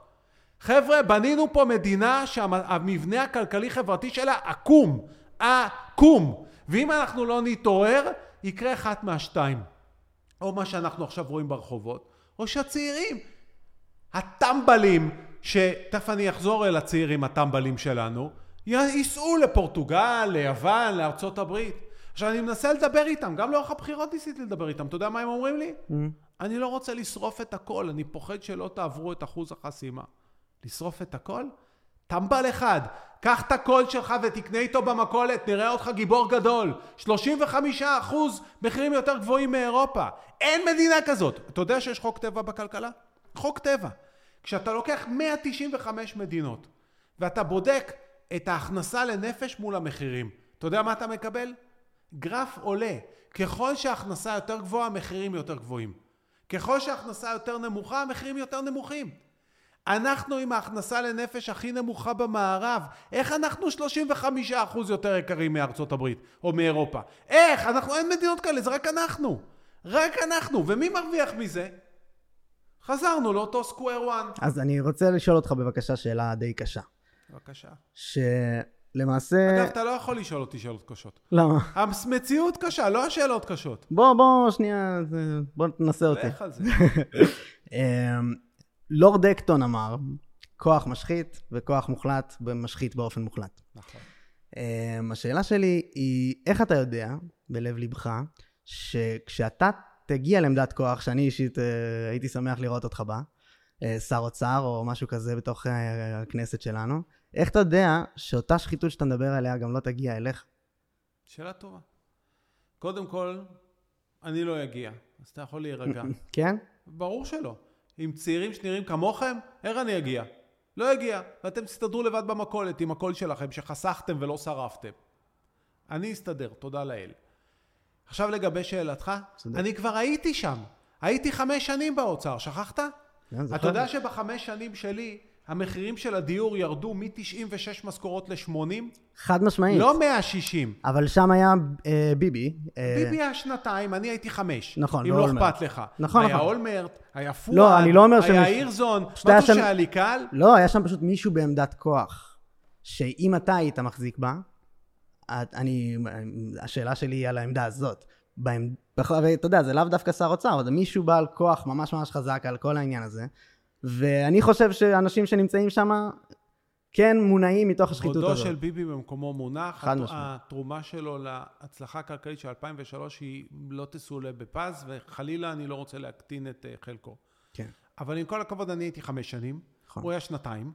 חבר'ה, בנינו פה מדינה שהמבנה הכלכלי-חברתי שלה עקום. עקום. ואם אנחנו לא נתעורר, יקרה אחת מהשתיים. או מה שאנחנו עכשיו רואים ברחובות, או שהצעירים, הטמבלים, שתכף אני אחזור אל הצעירים הטמבלים שלנו, ייסעו לפורטוגל, ליוון, לארצות הברית. עכשיו, אני מנסה לדבר איתם, גם לאורך הבחירות ניסיתי לדבר איתם. אתה יודע מה הם אומרים לי? Mm. אני לא רוצה לשרוף את הכל, אני פוחד שלא תעברו את אחוז החסימה. לשרוף את הכל? טמבל אחד, קח את הקול שלך ותקנה איתו במכולת, נראה אותך גיבור גדול. 35 אחוז מחירים יותר גבוהים מאירופה. אין מדינה כזאת. אתה יודע שיש חוק טבע בכלכלה? חוק טבע. כשאתה לוקח 195 מדינות ואתה בודק את ההכנסה לנפש מול המחירים, אתה יודע מה אתה מקבל? גרף עולה. ככל שההכנסה יותר גבוהה, המחירים יותר גבוהים. ככל שההכנסה יותר נמוכה, המחירים יותר נמוכים. אנחנו עם ההכנסה לנפש הכי נמוכה במערב. איך אנחנו 35% יותר יקרים מארצות הברית או מאירופה? איך? אנחנו, אין מדינות כאלה, זה רק אנחנו. רק אנחנו. ומי מרוויח מזה? חזרנו לאותו סקוואר וואן. אז אני רוצה לשאול אותך בבקשה שאלה די קשה. בבקשה. שלמעשה... אגב, אתה לא יכול לשאול אותי שאלות קשות. למה? המציאות קשה, לא השאלות קשות. בוא, בוא, שנייה, בוא תנסה אותי. לך על זה. אמ, לורד אקטון אמר, כוח משחית וכוח מוחלט ומשחית באופן מוחלט. נכון. אמ, השאלה שלי היא, איך אתה יודע, בלב ליבך, שכשאתה תגיע לעמדת כוח, שאני אישית אה, הייתי שמח לראות אותך בה, אה, שר אוצר או משהו כזה בתוך אה, הכנסת שלנו, איך אתה יודע שאותה שחיתות שאתה מדבר עליה גם לא תגיע אליך? שאלה טובה. קודם כל, אני לא אגיע, אז אתה יכול להירגע. כן? ברור שלא. עם צעירים שנראים כמוכם, איך אני אגיע? לא אגיע. ואתם תסתדרו לבד במכולת עם הקול שלכם שחסכתם ולא שרפתם. אני אסתדר, תודה לאל. עכשיו לגבי שאלתך, צודק. אני כבר הייתי שם. הייתי חמש שנים באוצר, שכחת? כן. אתה יודע שבחמש שנים שלי המחירים של הדיור ירדו מ-96 משכורות ל-80? חד משמעית. לא 160. אבל שם היה אה, ביבי. אה, ביבי היה שנתיים, אני הייתי חמש. נכון, אם לא ואולמרט. אכפת לך. נכון, היה נכון. אולמרט, היה פואד, לא, אני לא אומר היה שמישהו- הירזון. היה מה אתה שם- שהיה לי קל? לא, היה שם פשוט מישהו בעמדת כוח, שאם אתה היית מחזיק בה, אני, השאלה שלי היא על העמדה הזאת. בעמד... ואתה יודע, זה לאו דווקא שר אוצר, אבל זה מישהו בעל כוח ממש ממש חזק על כל העניין הזה. ואני חושב שאנשים שנמצאים שם כן מונעים מתוך השחיתות כבודו הזאת. של ביבי במקומו מונח. חד משמעית. התרומה שלו להצלחה הכלכלית של 2003 היא לא תסולא בפז, וחלילה אני לא רוצה להקטין את אה, חלקו. כן. אבל עם כל הכבוד, אני הייתי חמש שנים, נכון. הוא היה שנתיים,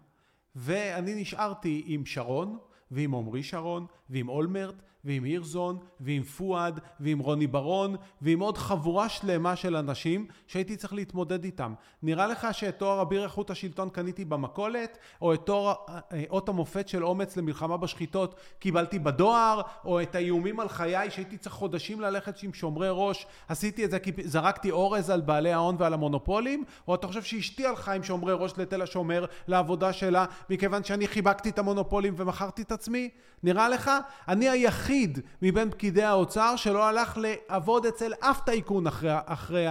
ואני נשארתי עם שרון, ועם עמרי שרון, ועם אולמרט, ועם הירזון, ועם פואד, ועם רוני ברון, ועם עוד חבורה שלמה של אנשים שהייתי צריך להתמודד איתם. נראה לך שאת תואר אביר איכות השלטון קניתי במכולת, או את תואר אה, אות המופת של אומץ למלחמה בשחיתות קיבלתי בדואר, או את האיומים על חיי שהייתי צריך חודשים ללכת עם שומרי ראש, עשיתי את זה כי זרקתי אורז על בעלי ההון ועל המונופולים, או אתה חושב שאשתי הלכה עם שומרי ראש לתל השומר לעבודה שלה, מכיוון שאני חיבקתי את המונופולים ומכרתי את עצמי? נראה לך? אני היחיד מבין פקידי האוצר שלא הלך לעבוד אצל אף טייקון אחרי, אחרי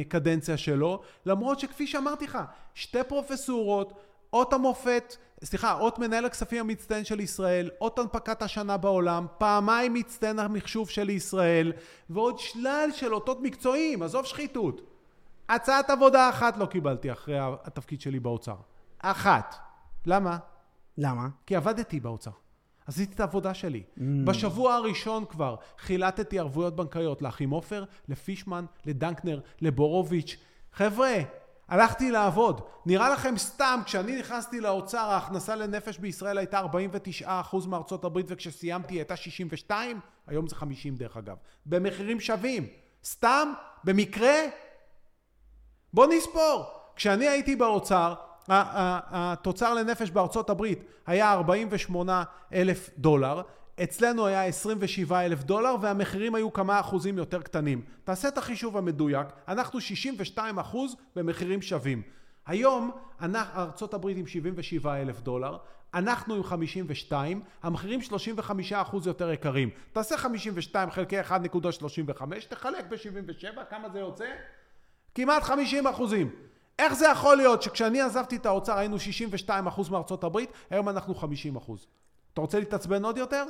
הקדנציה שלו, למרות שכפי שאמרתי לך, שתי פרופסורות, אות המופת, סליחה, אות מנהל הכספים המצטיין של ישראל, אות הנפקת השנה בעולם, פעמיים מצטיין המחשוב של ישראל, ועוד שלל של אותות מקצועיים, עזוב שחיתות. הצעת עבודה אחת לא קיבלתי אחרי התפקיד שלי באוצר. אחת. למה? למה? כי עבדתי באוצר. עשיתי את העבודה שלי. Mm. בשבוע הראשון כבר חילטתי ערבויות בנקאיות לאחים עופר, לפישמן, לדנקנר, לבורוביץ'. חבר'ה, הלכתי לעבוד. נראה לכם סתם, כשאני נכנסתי לאוצר, ההכנסה לנפש בישראל הייתה 49% מארצות הברית, וכשסיימתי היא הייתה 62? היום זה 50 דרך אגב. במחירים שווים. סתם? במקרה? בוא נספור. כשאני הייתי באוצר, התוצר לנפש בארצות הברית היה 48 אלף דולר, אצלנו היה 27 אלף דולר והמחירים היו כמה אחוזים יותר קטנים. תעשה את החישוב המדויק, אנחנו 62 אחוז במחירים שווים. היום ארצות הברית עם 77 אלף דולר, אנחנו עם 52, המחירים 35 אחוז יותר יקרים. תעשה 52 חלקי 1.35, תחלק ב-77, כמה זה יוצא? כמעט 50 אחוזים. איך זה יכול להיות שכשאני עזבתי את האוצר היינו 62 אחוז מארצות הברית, היום אנחנו 50 אחוז. אתה רוצה להתעצבן עוד יותר?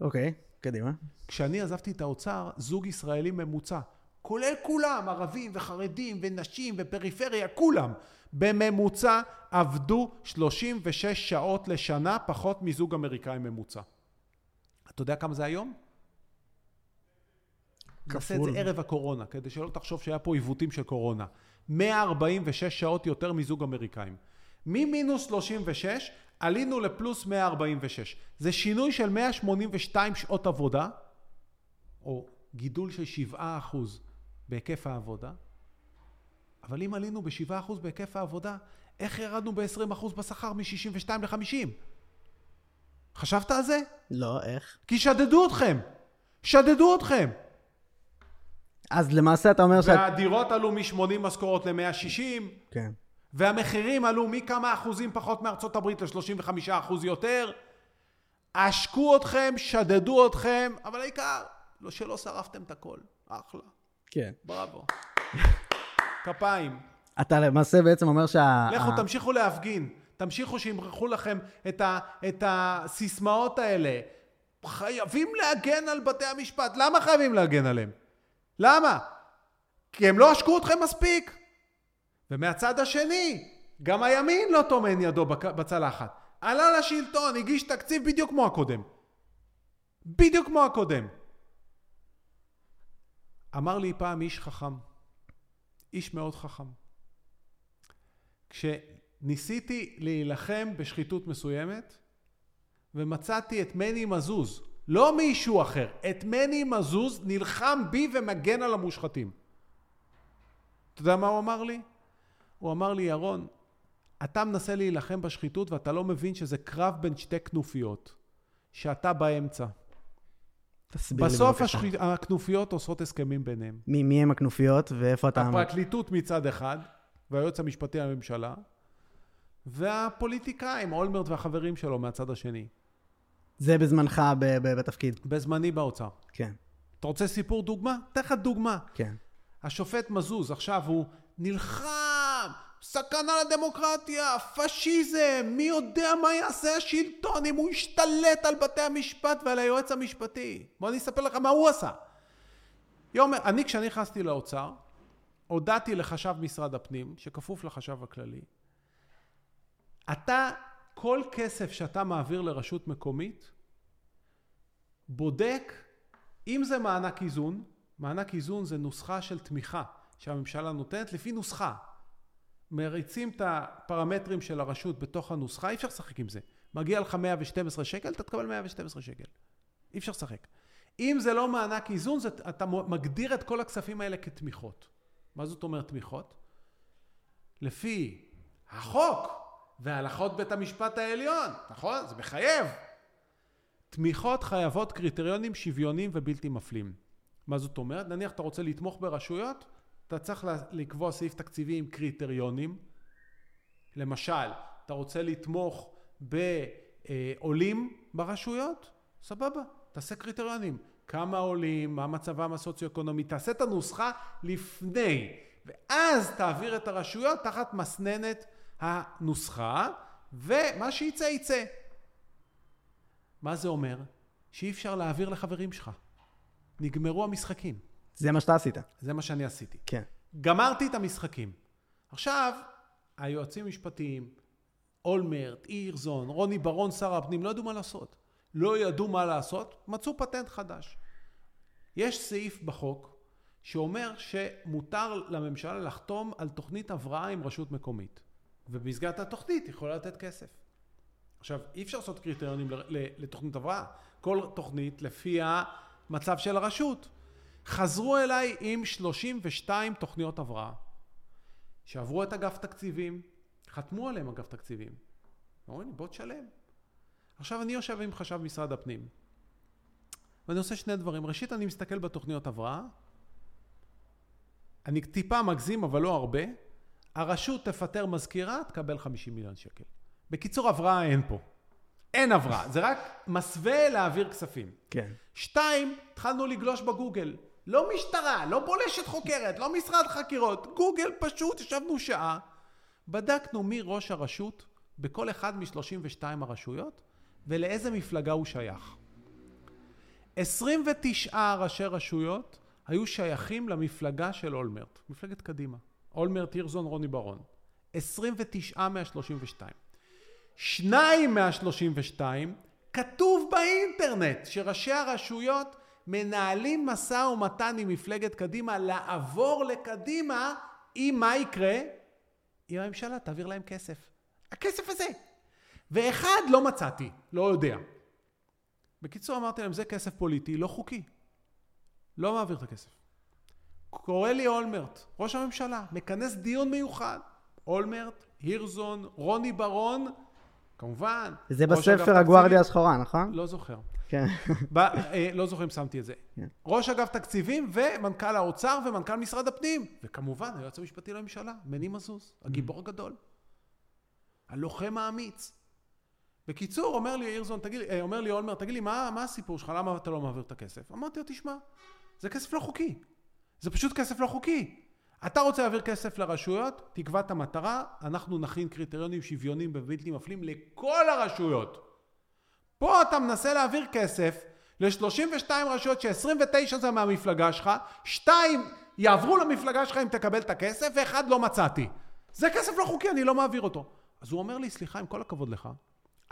אוקיי, קדימה. כשאני עזבתי את האוצר, זוג ישראלי ממוצע, כולל כולם, ערבים וחרדים ונשים ופריפריה, כולם, בממוצע עבדו 36 שעות לשנה, פחות מזוג אמריקאי ממוצע. אתה יודע כמה זה היום? נעשה את זה ערב הקורונה, כדי שלא תחשוב שהיה פה עיוותים של קורונה. 146 שעות יותר מזוג אמריקאים. ממינוס 36 עלינו לפלוס 146. זה שינוי של 182 שעות עבודה, או גידול של 7 אחוז בהיקף העבודה. אבל אם עלינו ב-7 אחוז בהיקף העבודה, איך ירדנו ב-20 אחוז בשכר מ-62 ל-50? חשבת על זה? לא, איך? כי שדדו אתכם. שדדו אתכם. אז למעשה אתה אומר שאת... והדירות עלו מ-80 משכורות ל-160, כן. והמחירים עלו מכמה אחוזים פחות מארצות הברית ל-35 אחוז יותר. עשקו אתכם, שדדו אתכם, אבל העיקר, לא שלא שרפתם את הכל. אחלה. כן. בראבו. כפיים. אתה למעשה בעצם אומר שה... לכו, תמשיכו להפגין. תמשיכו שימרחו לכם את, ה, את הסיסמאות האלה. חייבים להגן על בתי המשפט. למה חייבים להגן עליהם? למה? כי הם לא עשקו אתכם מספיק. ומהצד השני, גם הימין לא טומן ידו בצלחת. עלה לשלטון, הגיש תקציב בדיוק כמו הקודם. בדיוק כמו הקודם. אמר לי פעם איש חכם, איש מאוד חכם. כשניסיתי להילחם בשחיתות מסוימת, ומצאתי את מני מזוז, לא מישהו אחר, את מני מזוז נלחם בי ומגן על המושחתים. אתה יודע מה הוא אמר לי? הוא אמר לי, ירון, אתה מנסה להילחם בשחיתות ואתה לא מבין שזה קרב בין שתי כנופיות, שאתה באמצע. תסביר לי בסוף. השחי... הכנופיות עושות הסכמים ביניהם. מי, מי הם הכנופיות ואיפה אתה... הפרקליטות מצד אחד, והיועץ המשפטי לממשלה, והפוליטיקאים, אולמרט והחברים שלו מהצד השני. זה בזמנך בתפקיד. בזמני באוצר. כן, אתה רוצה סיפור דוגמה? אתן לך דוגמה. כן. השופט מזוז עכשיו הוא נלחם, סכנה לדמוקרטיה, פשיזם, מי יודע מה יעשה השלטון אם הוא ישתלט על בתי המשפט ועל היועץ המשפטי. בוא אני אספר לך מה הוא עשה. יום, אני כשאני נכנסתי לאוצר, הודעתי לחשב משרד הפנים, שכפוף לחשב הכללי, אתה, כל כסף שאתה מעביר לרשות מקומית, בודק אם זה מענק איזון, מענק איזון זה נוסחה של תמיכה שהממשלה נותנת לפי נוסחה. מריצים את הפרמטרים של הרשות בתוך הנוסחה, אי אפשר לשחק עם זה. מגיע לך 112 שקל, אתה תקבל 112 שקל. אי אפשר לשחק. אם זה לא מענק איזון, זה, אתה מגדיר את כל הכספים האלה כתמיכות. מה זאת אומרת תמיכות? לפי החוק והלכות בית המשפט העליון, נכון? זה מחייב. תמיכות חייבות קריטריונים שוויוניים ובלתי מפלים. מה זאת אומרת? נניח אתה רוצה לתמוך ברשויות, אתה צריך לקבוע סעיף תקציבי עם קריטריונים. למשל, אתה רוצה לתמוך בעולים ברשויות? סבבה, תעשה קריטריונים. כמה עולים, מה מצבם הסוציו-אקונומי, תעשה את הנוסחה לפני, ואז תעביר את הרשויות תחת מסננת הנוסחה, ומה שיצא יצא. מה זה אומר? שאי אפשר להעביר לחברים שלך. נגמרו המשחקים. זה מה שאתה עשית. זה מה שאני עשיתי. כן. גמרתי את המשחקים. עכשיו, היועצים המשפטיים, אולמרט, הירזון, רוני ברון, שר הפנים, לא ידעו מה לעשות. לא ידעו מה לעשות, מצאו פטנט חדש. יש סעיף בחוק שאומר שמותר לממשלה לחתום על תוכנית הבראה עם רשות מקומית. ובמסגרת התוכנית יכולה לתת כסף. עכשיו, אי אפשר לעשות קריטריונים לתוכנית הבראה. כל תוכנית לפי המצב של הרשות. חזרו אליי עם 32 תוכניות הבראה, שעברו את אגף תקציבים, חתמו עליהם אגף תקציבים. אומרים לי, בוא תשלם. עכשיו אני יושב עם חשב משרד הפנים, ואני עושה שני דברים. ראשית, אני מסתכל בתוכניות הבראה, אני טיפה מגזים, אבל לא הרבה. הרשות תפטר מזכירה, תקבל 50 מיליון שקל. בקיצור, הבראה אין פה. אין הבראה, זה רק מסווה להעביר כספים. כן. שתיים, התחלנו לגלוש בגוגל. לא משטרה, לא בולשת חוקרת, לא משרד חקירות. גוגל פשוט, ישבנו שעה, בדקנו מי ראש הרשות בכל אחד מ-32 הרשויות ולאיזה מפלגה הוא שייך. 29 ראשי רשויות היו שייכים למפלגה של אולמרט, מפלגת קדימה. אולמרט, הירזון, רוני ברון. 29 מה-32. שניים מה-32 כתוב באינטרנט שראשי הרשויות מנהלים משא ומתן עם מפלגת קדימה לעבור לקדימה, אם מה יקרה? אם הממשלה תעביר להם כסף. הכסף הזה. ואחד לא מצאתי, לא יודע. בקיצור אמרתי להם, זה כסף פוליטי, לא חוקי. לא מעביר את הכסף. קורא לי אולמרט, ראש הממשלה, מכנס דיון מיוחד. אולמרט, הירזון, רוני ברון, כמובן. זה בספר הגוארדיה השחורה, נכון? לא זוכר. כן. ב, אה, לא זוכר אם שמתי את זה. כן. ראש אגף תקציבים ומנכ"ל האוצר ומנכ"ל משרד הפנים. וכמובן, היועץ המשפטי לממשלה, מני מזוז, הגיבור הגדול. הלוחם האמיץ. בקיצור, אומר לי הירזון, תגיד, לי- אה, אומר לי אולמרט, תגיד לי, מה, מה הסיפור שלך? למה אתה לא מעביר את הכסף? אמרתי לו, תשמע, זה כסף לא חוקי. זה פשוט כסף לא חוקי. אתה רוצה להעביר כסף לרשויות, תקבע את המטרה, אנחנו נכין קריטריונים שוויוניים ובלתי מפלים לכל הרשויות. פה אתה מנסה להעביר כסף ל-32 רשויות ש-29 זה מהמפלגה שלך, שתיים יעברו למפלגה שלך אם תקבל את הכסף, ואחד לא מצאתי. זה כסף לא חוקי, אני לא מעביר אותו. אז הוא אומר לי, סליחה, עם כל הכבוד לך,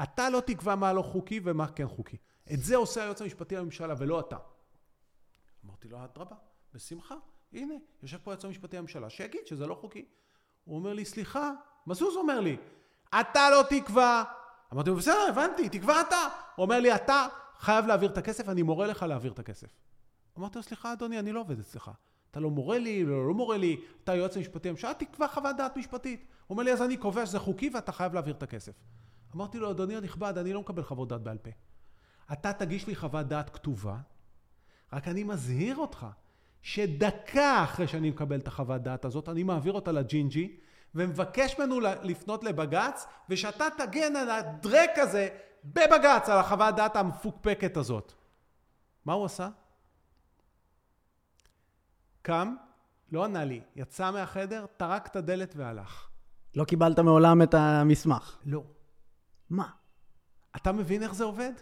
אתה לא תקבע מה לא חוקי ומה כן חוקי. את זה עושה היועץ המשפטי לממשלה ולא אתה. אמרתי לו, אדרבה, בשמחה. הנה, יושב פה היועץ המשפטי לממשלה, שיגיד שזה לא חוקי. הוא אומר לי, סליחה, מזוז אומר לי, אתה לא תקבע. אמרתי לו, בסדר, הבנתי, תקבע אתה. הוא אומר לי, אתה חייב להעביר את הכסף, אני מורה לך להעביר את הכסף. אמרתי לו, סליחה, אדוני, אני לא עובד אצלך. אתה לא מורה לי, לא, לא מורה לי, אתה היועץ המשפטי לממשלה, תקבע חוות דעת משפטית. הוא אומר לי, אז אני קובע שזה חוקי ואתה חייב להעביר את הכסף. אמרתי לו, אדוני הנכבד, אני לא מקבל חוות דעת בעל פה. אתה תגיש לי חוות דעת כתובה, רק אני מזהיר אותך שדקה אחרי שאני מקבל את החוות דעת הזאת, אני מעביר אותה לג'ינג'י, ומבקש ממנו לפנות לבג"ץ, ושאתה תגן על הדרעק הזה בבג"ץ, על החוות דעת המפוקפקת הזאת. מה הוא עשה? קם, לא ענה לי, יצא מהחדר, טרק את הדלת והלך. לא קיבלת מעולם את המסמך. לא. מה? אתה מבין איך זה עובד?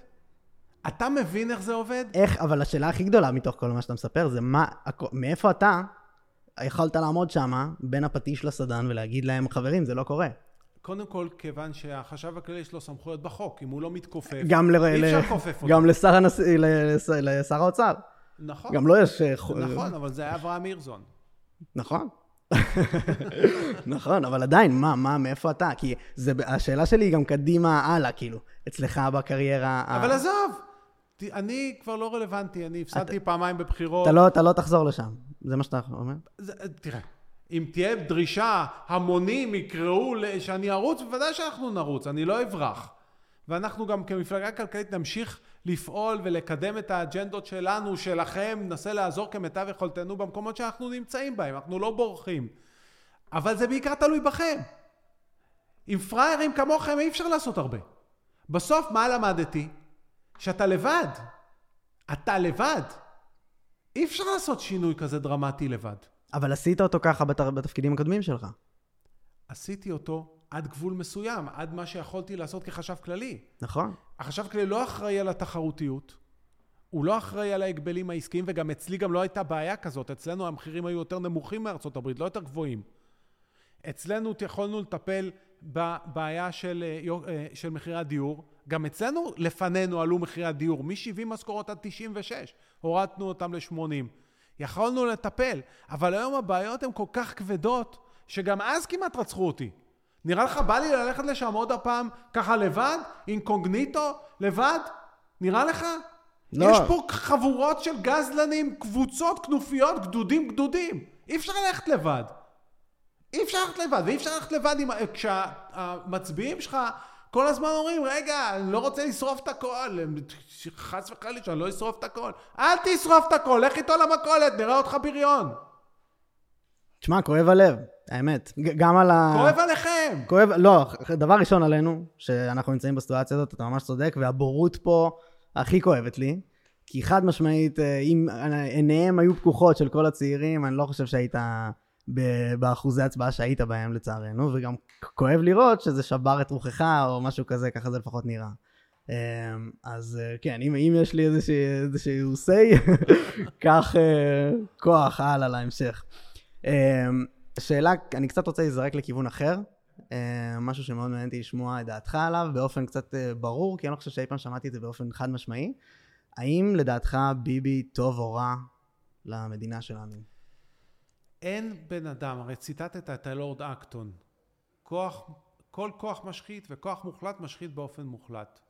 אתה מבין איך זה עובד? איך, אבל השאלה הכי גדולה מתוך כל מה שאתה מספר זה מה, הכ- מאיפה אתה יכולת לעמוד שם בין הפטיש לסדן ולהגיד להם, חברים, זה לא קורה. קודם כל, כיוון שהחשב הכללי יש לו סמכויות בחוק, אם הוא לא מתכופף, גם, ל... אי אפשר לכופף אותו. גם לשר, הנס... לס... לשר האוצר. נכון, גם לו יש... אה, נכון, אבל זה היה אברהם הירזון. נכון. נכון, אבל עדיין, מה, מה, מאיפה אתה? כי זה, השאלה שלי היא גם קדימה הלאה, כאילו, אצלך בקריירה. ה- אבל עזוב, ת- אני כבר לא רלוונטי, אני הפסדתי פעמיים בבחירות. אתה לא, אתה לא תחזור לשם, זה מה שאתה אומר? זה- תראה, אם תהיה דרישה, המונים יקראו שאני ארוץ, בוודאי שאנחנו נרוץ, אני לא אברח. ואנחנו גם כמפלגה כלכלית נמשיך לפעול ולקדם את האג'נדות שלנו, שלכם, ננסה לעזור כמיטב יכולתנו במקומות שאנחנו נמצאים בהם, אנחנו לא בורחים. אבל זה בעיקר תלוי בכם. עם פראיירים כמוכם אי אפשר לעשות הרבה. בסוף, מה למדתי? שאתה לבד. אתה לבד. אי אפשר לעשות שינוי כזה דרמטי לבד. אבל עשית אותו ככה בת... בתפקידים הקודמים שלך. עשיתי אותו עד גבול מסוים, עד מה שיכולתי לעשות כחשב כללי. נכון? החשב הכללי לא אחראי על התחרותיות, הוא לא אחראי על ההגבלים העסקיים, וגם אצלי גם לא הייתה בעיה כזאת. אצלנו המחירים היו יותר נמוכים מארצות הברית, לא יותר גבוהים. אצלנו יכולנו לטפל בבעיה של, אה, אה, של מחירי הדיור. גם אצלנו לפנינו עלו מחירי הדיור מ-70 משכורות עד 96, הורדנו אותם ל-80. יכולנו לטפל, אבל היום הבעיות הן כל כך כבדות, שגם אז כמעט רצחו אותי. נראה לך בא לי ללכת לשם עוד הפעם ככה לבד, אינקוגניטו, לבד? נראה לך? לא. יש פה חבורות של גזלנים, קבוצות, כנופיות, גדודים, גדודים. אי אפשר ללכת לבד. אי אפשר ללכת לבד, ואי אפשר ללכת לבד עם, כשהמצביעים שלך כל הזמן אומרים, רגע, אני לא רוצה לשרוף את הכל, חס וחלילה שאני לא אשרוף את הכל. אל תשרוף את הכל, לך איתו למכולת, נראה אותך בריון. תשמע, כואב הלב, האמת. גם על ה... כואב עליכם. כואב, לא, דבר ראשון עלינו, שאנחנו נמצאים בסיטואציה הזאת, אתה ממש צודק, והבורות פה הכי כואבת לי, כי חד משמעית, אה, אם עיניהם היו פקוחות של כל הצעירים, אני לא חושב שהיית באחוזי הצבעה שהיית בהם לצערנו, וגם כואב לראות שזה שבר את רוחך או משהו כזה, ככה זה לפחות נראה. אה, אז אה, כן, אם, אם יש לי איזשהו, say, קח אה, כוח הלאה להמשך. אה, שאלה, אני קצת רוצה להיזרק לכיוון אחר, אה, משהו שמאוד מעניין אותי לשמוע את דעתך עליו באופן קצת אה, ברור, כי אני לא חושב שאי פעם שמעתי את זה באופן חד משמעי. האם לדעתך ביבי טוב או רע למדינה שלנו? אין בן אדם, הרי ציטטת את הלורד אקטון, כוח, כל כוח משחית וכוח מוחלט משחית באופן מוחלט.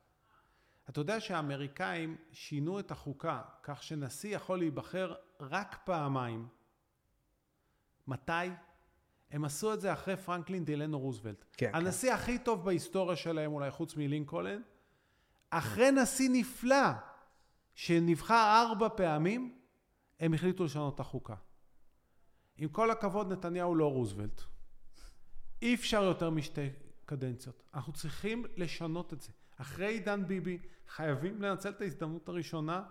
אתה יודע שהאמריקאים שינו את החוקה כך שנשיא יכול להיבחר רק פעמיים. מתי? הם עשו את זה אחרי פרנקלין דילנו רוזוולט. כן, הנשיא כן. הכי טוב בהיסטוריה שלהם, אולי חוץ מלינקולן, אחרי נשיא נפלא, שנבחר ארבע פעמים, הם החליטו לשנות את החוקה. עם כל הכבוד, נתניהו לא רוזוולט. אי אפשר יותר משתי קדנציות. אנחנו צריכים לשנות את זה. אחרי עידן ביבי, חייבים לנצל את ההזדמנות הראשונה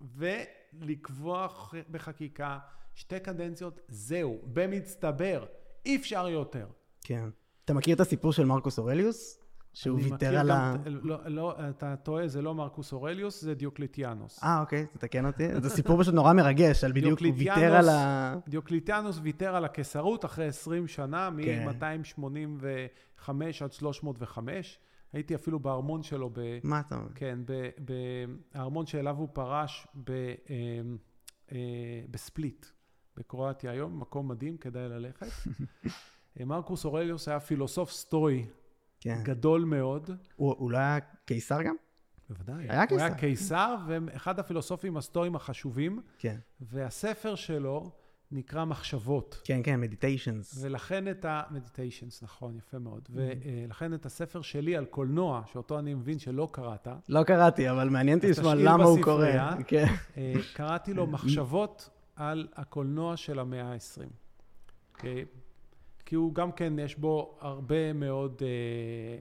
ולקבוע בחקיקה שתי קדנציות, זהו, במצטבר, אי אפשר יותר. כן. אתה מכיר את הסיפור של מרקוס אורליוס? שהוא ויתר על ה... לא, לא, אתה טועה, זה לא מרקוס אורליוס, זה דיוקליטיאנוס. אה, אוקיי, תתקן אותי. זה סיפור פשוט נורא מרגש, על בדיוק, הוא ויתר על ה... דיוקליטיאנוס ויתר על הקיסרות אחרי 20 שנה, מ-285 עד 305. הייתי אפילו בארמון שלו. ב... מה אתה אומר? כן, בארמון שאליו הוא פרש ב... אה, אה, בספליט, בקרואטיה היום, מקום מדהים, כדאי ללכת. מרקוס אורליוס היה פילוסוף סטואי כן. גדול מאוד. הוא, הוא לא היה קיסר גם? בוודאי. היה קיסר. הוא היה קיסר, ואחד הפילוסופים הסטואיים החשובים. כן. והספר שלו נקרא מחשבות. כן, כן, מדיטיישנס. ולכן את ה... מדיטיישנס, נכון, יפה מאוד. Mm-hmm. ולכן את הספר שלי על קולנוע, שאותו אני מבין שלא קראת. לא קראתי, אבל מעניין אותי לשמוע למה הוא קורא. כן. אה, קראתי לו מחשבות על הקולנוע של המאה ה-20. אוקיי? כי הוא גם כן, יש בו הרבה מאוד, אה,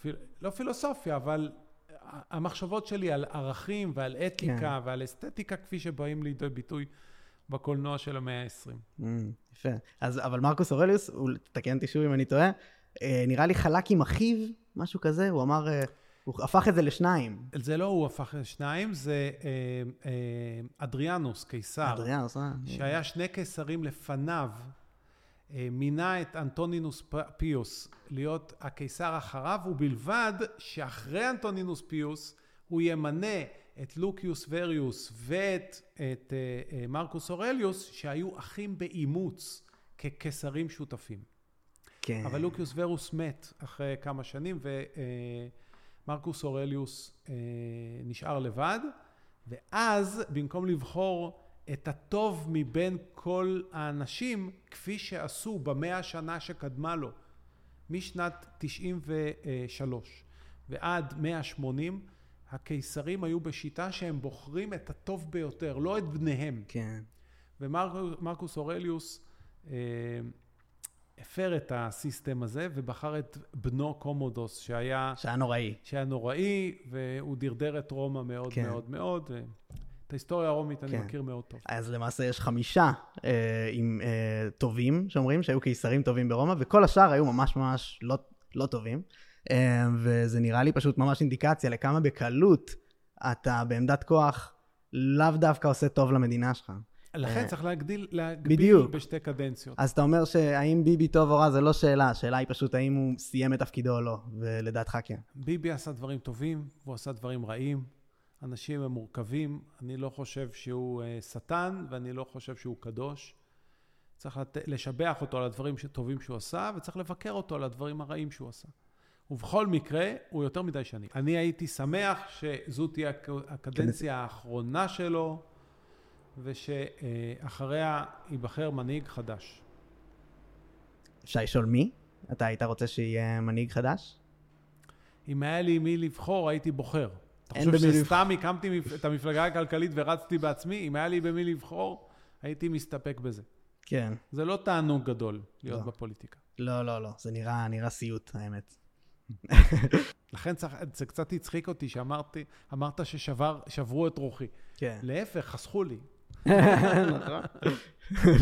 פיל, לא פילוסופיה, אבל המחשבות שלי על ערכים ועל אתיקה כן. ועל אסתטיקה כפי שבאים לידי ביטוי בקולנוע של המאה ה-20. Mm, יפה. אז, אבל מרקוס אורליוס, תקן אותי שוב אם אני טועה, אה, נראה לי חלק עם אחיו, משהו כזה, הוא אמר, אה, הוא הפך את זה לשניים. זה לא הוא הפך לשניים, זה אה, אדריאנוס, קיסר. אדריאנוס, אה. שהיה שני קיסרים לפניו. אה, מינה את אנטונינוס פיוס להיות הקיסר אחריו, ובלבד שאחרי אנטונינוס פיוס הוא ימנה את לוקיוס וריוס ואת את, uh, מרקוס אורליוס, שהיו אחים באימוץ כקיסרים שותפים. כן. אבל לוקיוס ורוס מת אחרי כמה שנים, ומרקוס אורליוס uh, נשאר לבד, ואז במקום לבחור את הטוב מבין כל האנשים, כפי שעשו במאה השנה שקדמה לו, משנת 93 ועד 180, הקיסרים היו בשיטה שהם בוחרים את הטוב ביותר, לא את בניהם. כן. ומרקוס אורליוס אה, הפר את הסיסטם הזה ובחר את בנו קומודוס, שהיה... שהיה נוראי. שהיה נוראי, והוא דרדר את רומא מאוד כן. מאוד מאוד. את ההיסטוריה הרומית כן. אני מכיר מאוד טוב. אז למעשה יש חמישה אה, עם אה, טובים, שאומרים שהיו קיסרים טובים ברומא, וכל השאר היו ממש ממש לא, לא טובים. אה, וזה נראה לי פשוט ממש אינדיקציה לכמה בקלות אתה בעמדת כוח לאו דווקא עושה טוב למדינה שלך. לכן אה, צריך להגדיל, להגביל בדיוק. בשתי קדנציות. אז אתה אומר שהאם ביבי טוב או רע זה לא שאלה, השאלה היא פשוט האם הוא סיים את תפקידו או לא, ולדעתך כן. ביבי עשה דברים טובים, והוא עשה דברים רעים. אנשים הם מורכבים, אני לא חושב שהוא uh, שטן ואני לא חושב שהוא קדוש. צריך לת... לשבח אותו על הדברים הטובים שהוא עשה, וצריך לבקר אותו על הדברים הרעים שהוא עשה. ובכל מקרה, הוא יותר מדי שנים. אני הייתי שמח שזו תהיה הקדנציה האחרונה שלו, ושאחריה ייבחר מנהיג חדש. אפשר לשאול מי? אתה היית רוצה שיהיה מנהיג חדש? אם היה לי מי לבחור, הייתי בוחר. אתה חושב שסתם הקמתי את המפלגה הכלכלית ורצתי בעצמי? אם היה לי במי לבחור, הייתי מסתפק בזה. כן. זה לא תענוג גדול להיות לא. בפוליטיקה. לא, לא, לא. זה נראה, נראה סיוט, האמת. לכן צריך, זה קצת הצחיק אותי שאמרתי, אמרת ששברו את רוחי. כן. להפך, חסכו לי. נכון.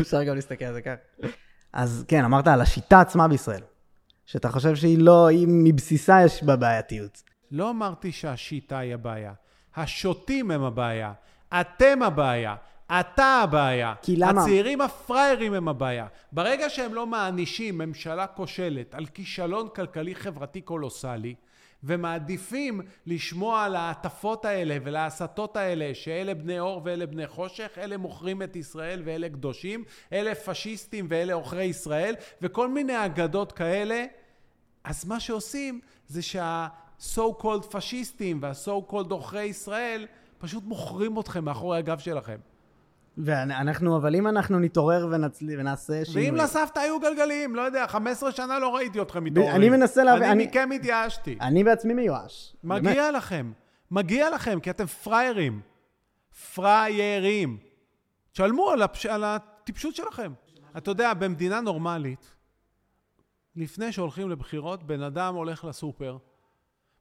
אפשר גם להסתכל על זה ככה. אז כן, אמרת על השיטה עצמה בישראל, שאתה חושב שהיא לא, היא מבסיסה יש בה בעייתיות. לא אמרתי שהשיטה היא הבעיה. השוטים הם הבעיה. אתם הבעיה. אתה הבעיה. כי למה? הצעירים הפראיירים הם הבעיה. ברגע שהם לא מענישים ממשלה כושלת על כישלון כלכלי-חברתי קולוסלי, ומעדיפים לשמוע על ההטפות האלה ולהסתות האלה שאלה בני אור ואלה בני חושך, אלה מוכרים את ישראל ואלה קדושים, אלה פשיסטים ואלה עוכרי ישראל, וכל מיני אגדות כאלה, אז מה שעושים זה שה-so called פשיסטים וה-so called עוכרי ישראל פשוט מוכרים אתכם מאחורי הגב שלכם. ואנחנו, אבל אם אנחנו נתעורר ונצלי, ונעשה שינוי... ואם לסבתא היו גלגלים, לא יודע, 15 שנה לא ראיתי אתכם מתעוררים. אני מנסה להבין... אני אני- מכם התייאשתי. אני בעצמי מיואש. באמת. מגיע לכם. מגיע לכם, כי אתם פראיירים. פראיירים. תשלמו על, הפש... על הטיפשות שלכם. אתה יודע, במדינה נורמלית, לפני שהולכים לבחירות, בן אדם הולך לסופר,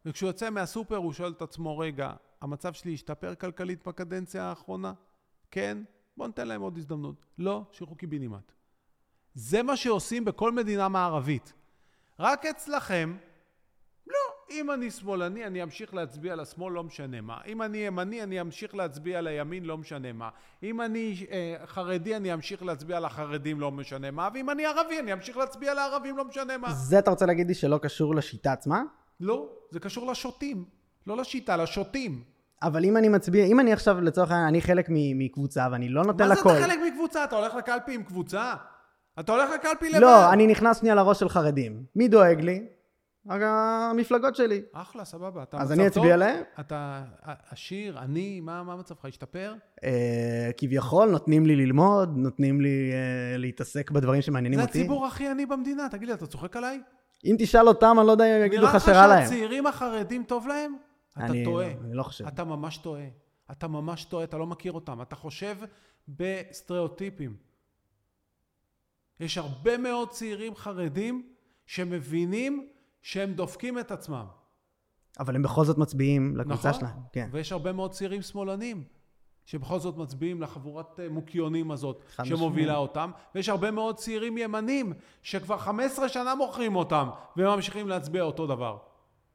וכשהוא יוצא מהסופר הוא שואל את עצמו, רגע, המצב שלי השתפר כלכלית בקדנציה האחרונה? כן? בוא ניתן להם עוד הזדמנות. לא, שילכו קיבינימט. זה מה שעושים בכל מדינה מערבית. רק אצלכם, לא, אם אני שמאלני, אני אמשיך להצביע לשמאל, לא משנה מה. אם אני ימני, אני אמשיך להצביע לימין, לא משנה מה. אם אני אה, חרדי, אני אמשיך להצביע לחרדים, לא משנה מה. ואם אני ערבי, אני אמשיך להצביע לערבים, לא משנה מה. זה אתה רוצה להגיד לי שלא קשור לשיטה עצמה? לא, זה קשור לשוטים. לא לשיטה, לשוטים. אבל אם אני מצביע, אם אני עכשיו לצורך העניין, אני חלק מקבוצה ואני לא נותן מה לה זה. אתה חלק מקבוצה? אתה הולך לקלפי עם קבוצה? אתה הולך לקלפי לבד? לא, אני נכנס שנייה לראש של חרדים. מי דואג לי? המפלגות שלי. אחלה, סבבה. אתה אז אני אצביע? להם? אתה עשיר, עני, מה מה מצבך? השתפר? אה, כביכול נותנים לי ללמוד, נותנים לי אה, להתעסק בדברים שמעניינים זה אותי. הציבור הכי עני במדינה. תגיד לי, אתה צוחק עליי? אם תשאל אותם, אני לא יודע אם יגידו נראה לך לך שרע להם. שהצעירים החרדים טוב להם? אתה אני טועה. אני לא חושב. אתה ממש טועה. אתה ממש טועה, אתה לא מכיר אותם. אתה חושב בסטריאוטיפים. יש הרבה מאוד צעירים חרדים שמבינים שהם דופקים את עצמם. אבל הם בכל זאת מצביעים לקבוצה נכון? שלהם. כן. ויש הרבה מאוד צעירים שמאלנים, שבכל זאת מצביעים לחבורת אה, מוקיונים הזאת, שמובילה. אותם, ויש הרבה מאוד צעירים ימנים, שכבר 15 שנה מוכרים אותם, וממשיכים להצביע אותו דבר.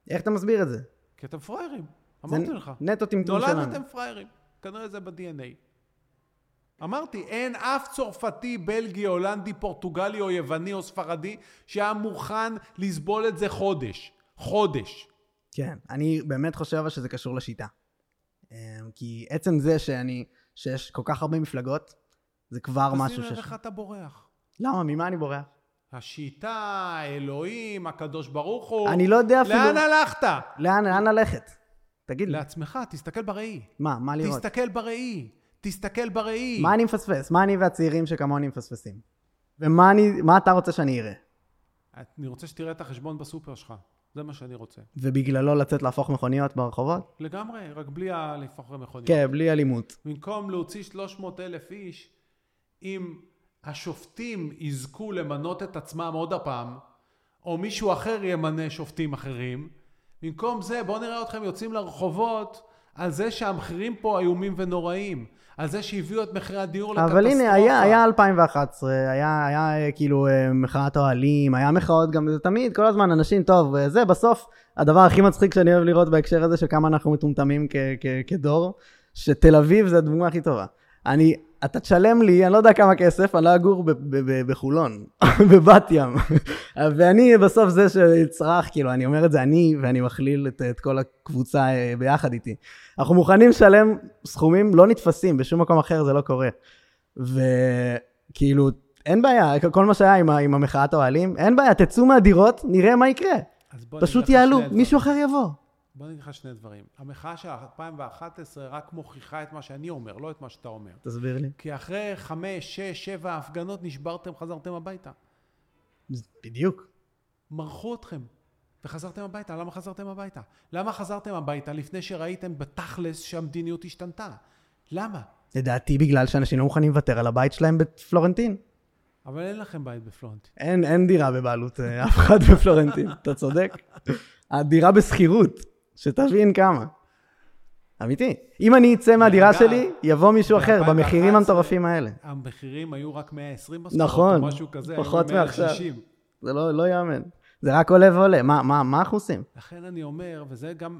איך אתה מסביר את זה? כי אתם פראיירים, אמרתי לך. נטו טמטום שלנו. נולדתם פראיירים, כנראה זה ב-DNA. אמרתי, אין אף צרפתי, בלגי, הולנדי, פורטוגלי או יווני או ספרדי שהיה מוכן לסבול את זה חודש. חודש. כן, אני באמת חושב שזה קשור לשיטה. אמ, כי עצם זה שאני, שיש כל כך הרבה מפלגות, זה כבר אז משהו תראה שיש... איך אתה בורח. למה? ממה אני בורח? השיטה, אלוהים, הקדוש ברוך הוא. אני לא יודע אפילו... לאן הלכת? לאן, לאן ללכת? תגיד לי. לעצמך, תסתכל בראי. מה, מה לראות? תסתכל בראי. תסתכל בראי. מה אני מפספס? מה אני והצעירים שכמוני מפספסים? ומה אני, מה אתה רוצה שאני אראה? אני רוצה שתראה את החשבון בסופר שלך. זה מה שאני רוצה. ובגללו לצאת להפוך מכוניות ברחובות? לגמרי, רק בלי הלהפוך למכונית. כן, בלי אלימות. במקום להוציא 300 אלף איש, אם השופטים יזכו למנות את עצמם עוד הפעם, או מישהו אחר ימנה שופטים אחרים, במקום זה בואו נראה אתכם יוצאים לרחובות על זה שהמחירים פה איומים ונוראים, על זה שהביאו את מחירי הדיור לקטסטרופה. אבל הנה, היה, היה 2011, היה, היה אה, כאילו אה, מחאת אוהלים, היה מחאות גם, זה תמיד, כל הזמן אנשים, טוב, אה, זה בסוף הדבר הכי מצחיק שאני אוהב לראות בהקשר הזה של כמה אנחנו מטומטמים כ- כ- כדור, שתל אביב זה הדוגמה הכי טובה. אני, אתה תשלם לי, אני לא יודע כמה כסף, אני לא אגור בחולון, בבת ים. ואני בסוף זה שצרח, כאילו, אני אומר את זה אני, ואני מכליל את, את כל הקבוצה אה, ביחד איתי. אנחנו מוכנים לשלם סכומים לא נתפסים, בשום מקום אחר זה לא קורה. וכאילו, אין בעיה, כל מה שהיה עם, עם המחאת האוהלים, אין בעיה, תצאו מהדירות, נראה מה יקרה. פשוט יעלו. מישהו אחר יבוא. בוא נגיד לך שני דברים. המחאה של 2011 רק מוכיחה את מה שאני אומר, לא את מה שאתה אומר. תסביר לי. כי אחרי חמש, שש, שבע הפגנות נשברתם, חזרתם הביתה. בדיוק. מרחו אתכם וחזרתם הביתה. למה חזרתם הביתה? למה חזרתם הביתה לפני שראיתם בתכלס שהמדיניות השתנתה? למה? לדעתי בגלל שאנשים לא מוכנים לוותר על הבית שלהם בפלורנטין. אבל אין לכם בית בפלורנטין. אין, אין דירה בבעלות אה, אף אחד בפלורנטין, אתה צודק. הדירה בשכירות, שתבין כמה. אמיתי. אם אני אצא מהדירה שלי, יבוא מישהו אחר, במחירים 2011, המטורפים האלה. המחירים היו רק 120 משכורות, נכון, או משהו כזה, פחות מעכשיו. 160. זה לא, לא ייאמן. זה רק עולה ועולה. מה, מה, מה אנחנו עושים? לכן אני אומר, וזה גם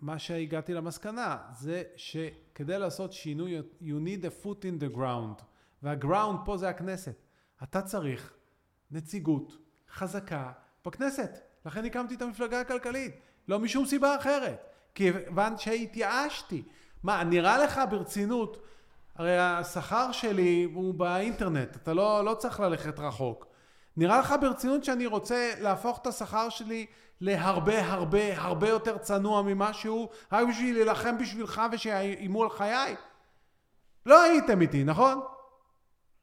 מה שהגעתי למסקנה, זה שכדי לעשות שינוי, you need a foot in the ground. והגראונד פה זה הכנסת. אתה צריך נציגות חזקה בכנסת. לכן הקמתי את המפלגה הכלכלית. לא משום סיבה אחרת. כיוון שהתייאשתי. מה, נראה לך ברצינות, הרי השכר שלי הוא באינטרנט, אתה לא, לא צריך ללכת רחוק. נראה לך ברצינות שאני רוצה להפוך את השכר שלי להרבה הרבה הרבה יותר צנוע ממה שהוא, רק בשביל להילחם בשבילך ושיאיימו על חיי? לא הייתם איתי, נכון?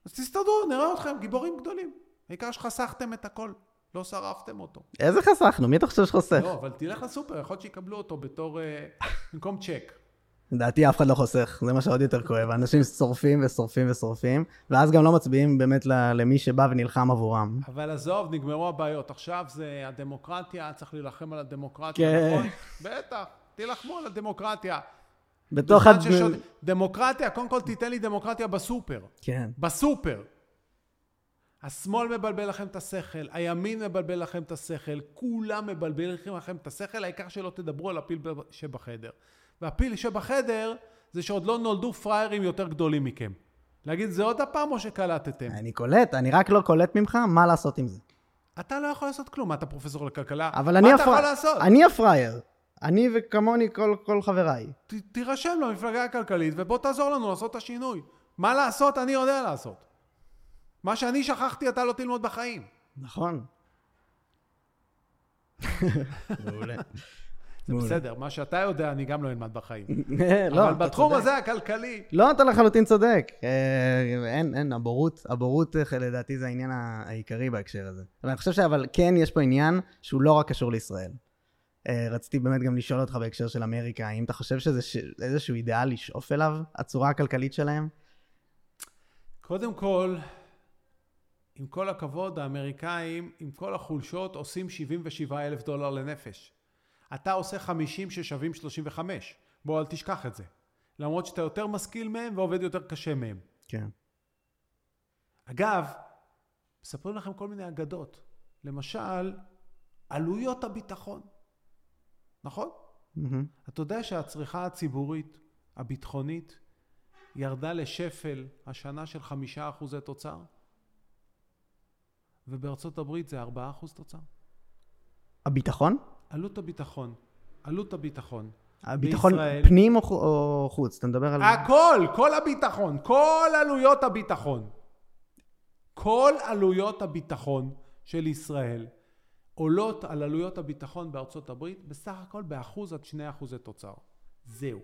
אז תסתדרו, נראה אתכם גיבורים גדולים. העיקר שחסכתם את הכל, לא שרפתם אותו. איזה חסכנו? מי אתה חושב שחוסך? לא, אבל תלך לסופר, יכול להיות שיקבלו אותו בתור... אה, במקום צ'ק. לדעתי אף אחד לא חוסך, זה מה שעוד יותר כואב. אנשים שורפים ושורפים ושורפים, ואז גם לא מצביעים באמת למי שבא ונלחם עבורם. אבל עזוב, נגמרו הבעיות. עכשיו זה הדמוקרטיה, צריך להילחם על הדמוקרטיה, כן. נכון? בטח, תילחמו על הדמוקרטיה. בתוך הד... ששוד... דמוקרטיה, קודם כל תיתן לי דמוקרטיה בסופר. כן. בסופר. השמאל מבלבל לכם את השכל, הימין מבלבל לכם את השכל, כולם מבלבלים לכם את השכל, העיקר שלא תדברו על הפיל שבחדר. והפיל שבחדר זה שעוד לא נולדו פראיירים יותר גדולים מכם. להגיד זה עוד הפעם או שקלטתם? אני קולט, אני רק לא קולט ממך מה לעשות עם זה. אתה לא יכול לעשות כלום, אתה פרופסור לכלכלה? אבל אני הפר- יכול לעשות? אני הפראייר. אני וכמוני כל, כל חבריי. ת, תירשם למפלגה הכלכלית ובוא תעזור לנו לעשות את השינוי. מה לעשות אני יודע לעשות. מה שאני שכחתי אתה לא תלמוד בחיים. נכון. מעולה. זה בסדר, מה שאתה יודע אני גם לא אלמד בחיים. לא, אבל בתחום. הזה הכלכלי, לא, אתה לחלוטין צודק. אה, אין, אין, הבורות, הבורות אה, לדעתי זה העניין העיקרי בהקשר הזה. אבל אני חושב שאבל כן יש פה עניין שהוא לא רק קשור לישראל. אה, רציתי באמת גם לשאול אותך בהקשר של אמריקה, האם אתה חושב שזה ש... איזשהו אידאל לשאוף אליו, הצורה הכלכלית שלהם? קודם כל, עם כל הכבוד, האמריקאים, עם כל החולשות, עושים 77 אלף דולר לנפש. אתה עושה 50 ששווים 35. בוא, אל תשכח את זה. למרות שאתה יותר משכיל מהם ועובד יותר קשה מהם. כן. אגב, מספרים לכם כל מיני אגדות. למשל, עלויות הביטחון. נכון? מהמם. אתה יודע שהצריכה הציבורית, הביטחונית, ירדה לשפל השנה של חמישה אחוזי תוצר? ובארצות הברית זה ארבעה אחוז תוצר. הביטחון? עלות הביטחון, עלות הביטחון. הביטחון בישראל- פנים או, או חוץ? אתה מדבר על... הכל, כל הביטחון, כל עלויות הביטחון. כל עלויות הביטחון של ישראל עולות על עלויות הביטחון בארצות הברית בסך הכל באחוז עד שני אחוזי תוצר. זהו.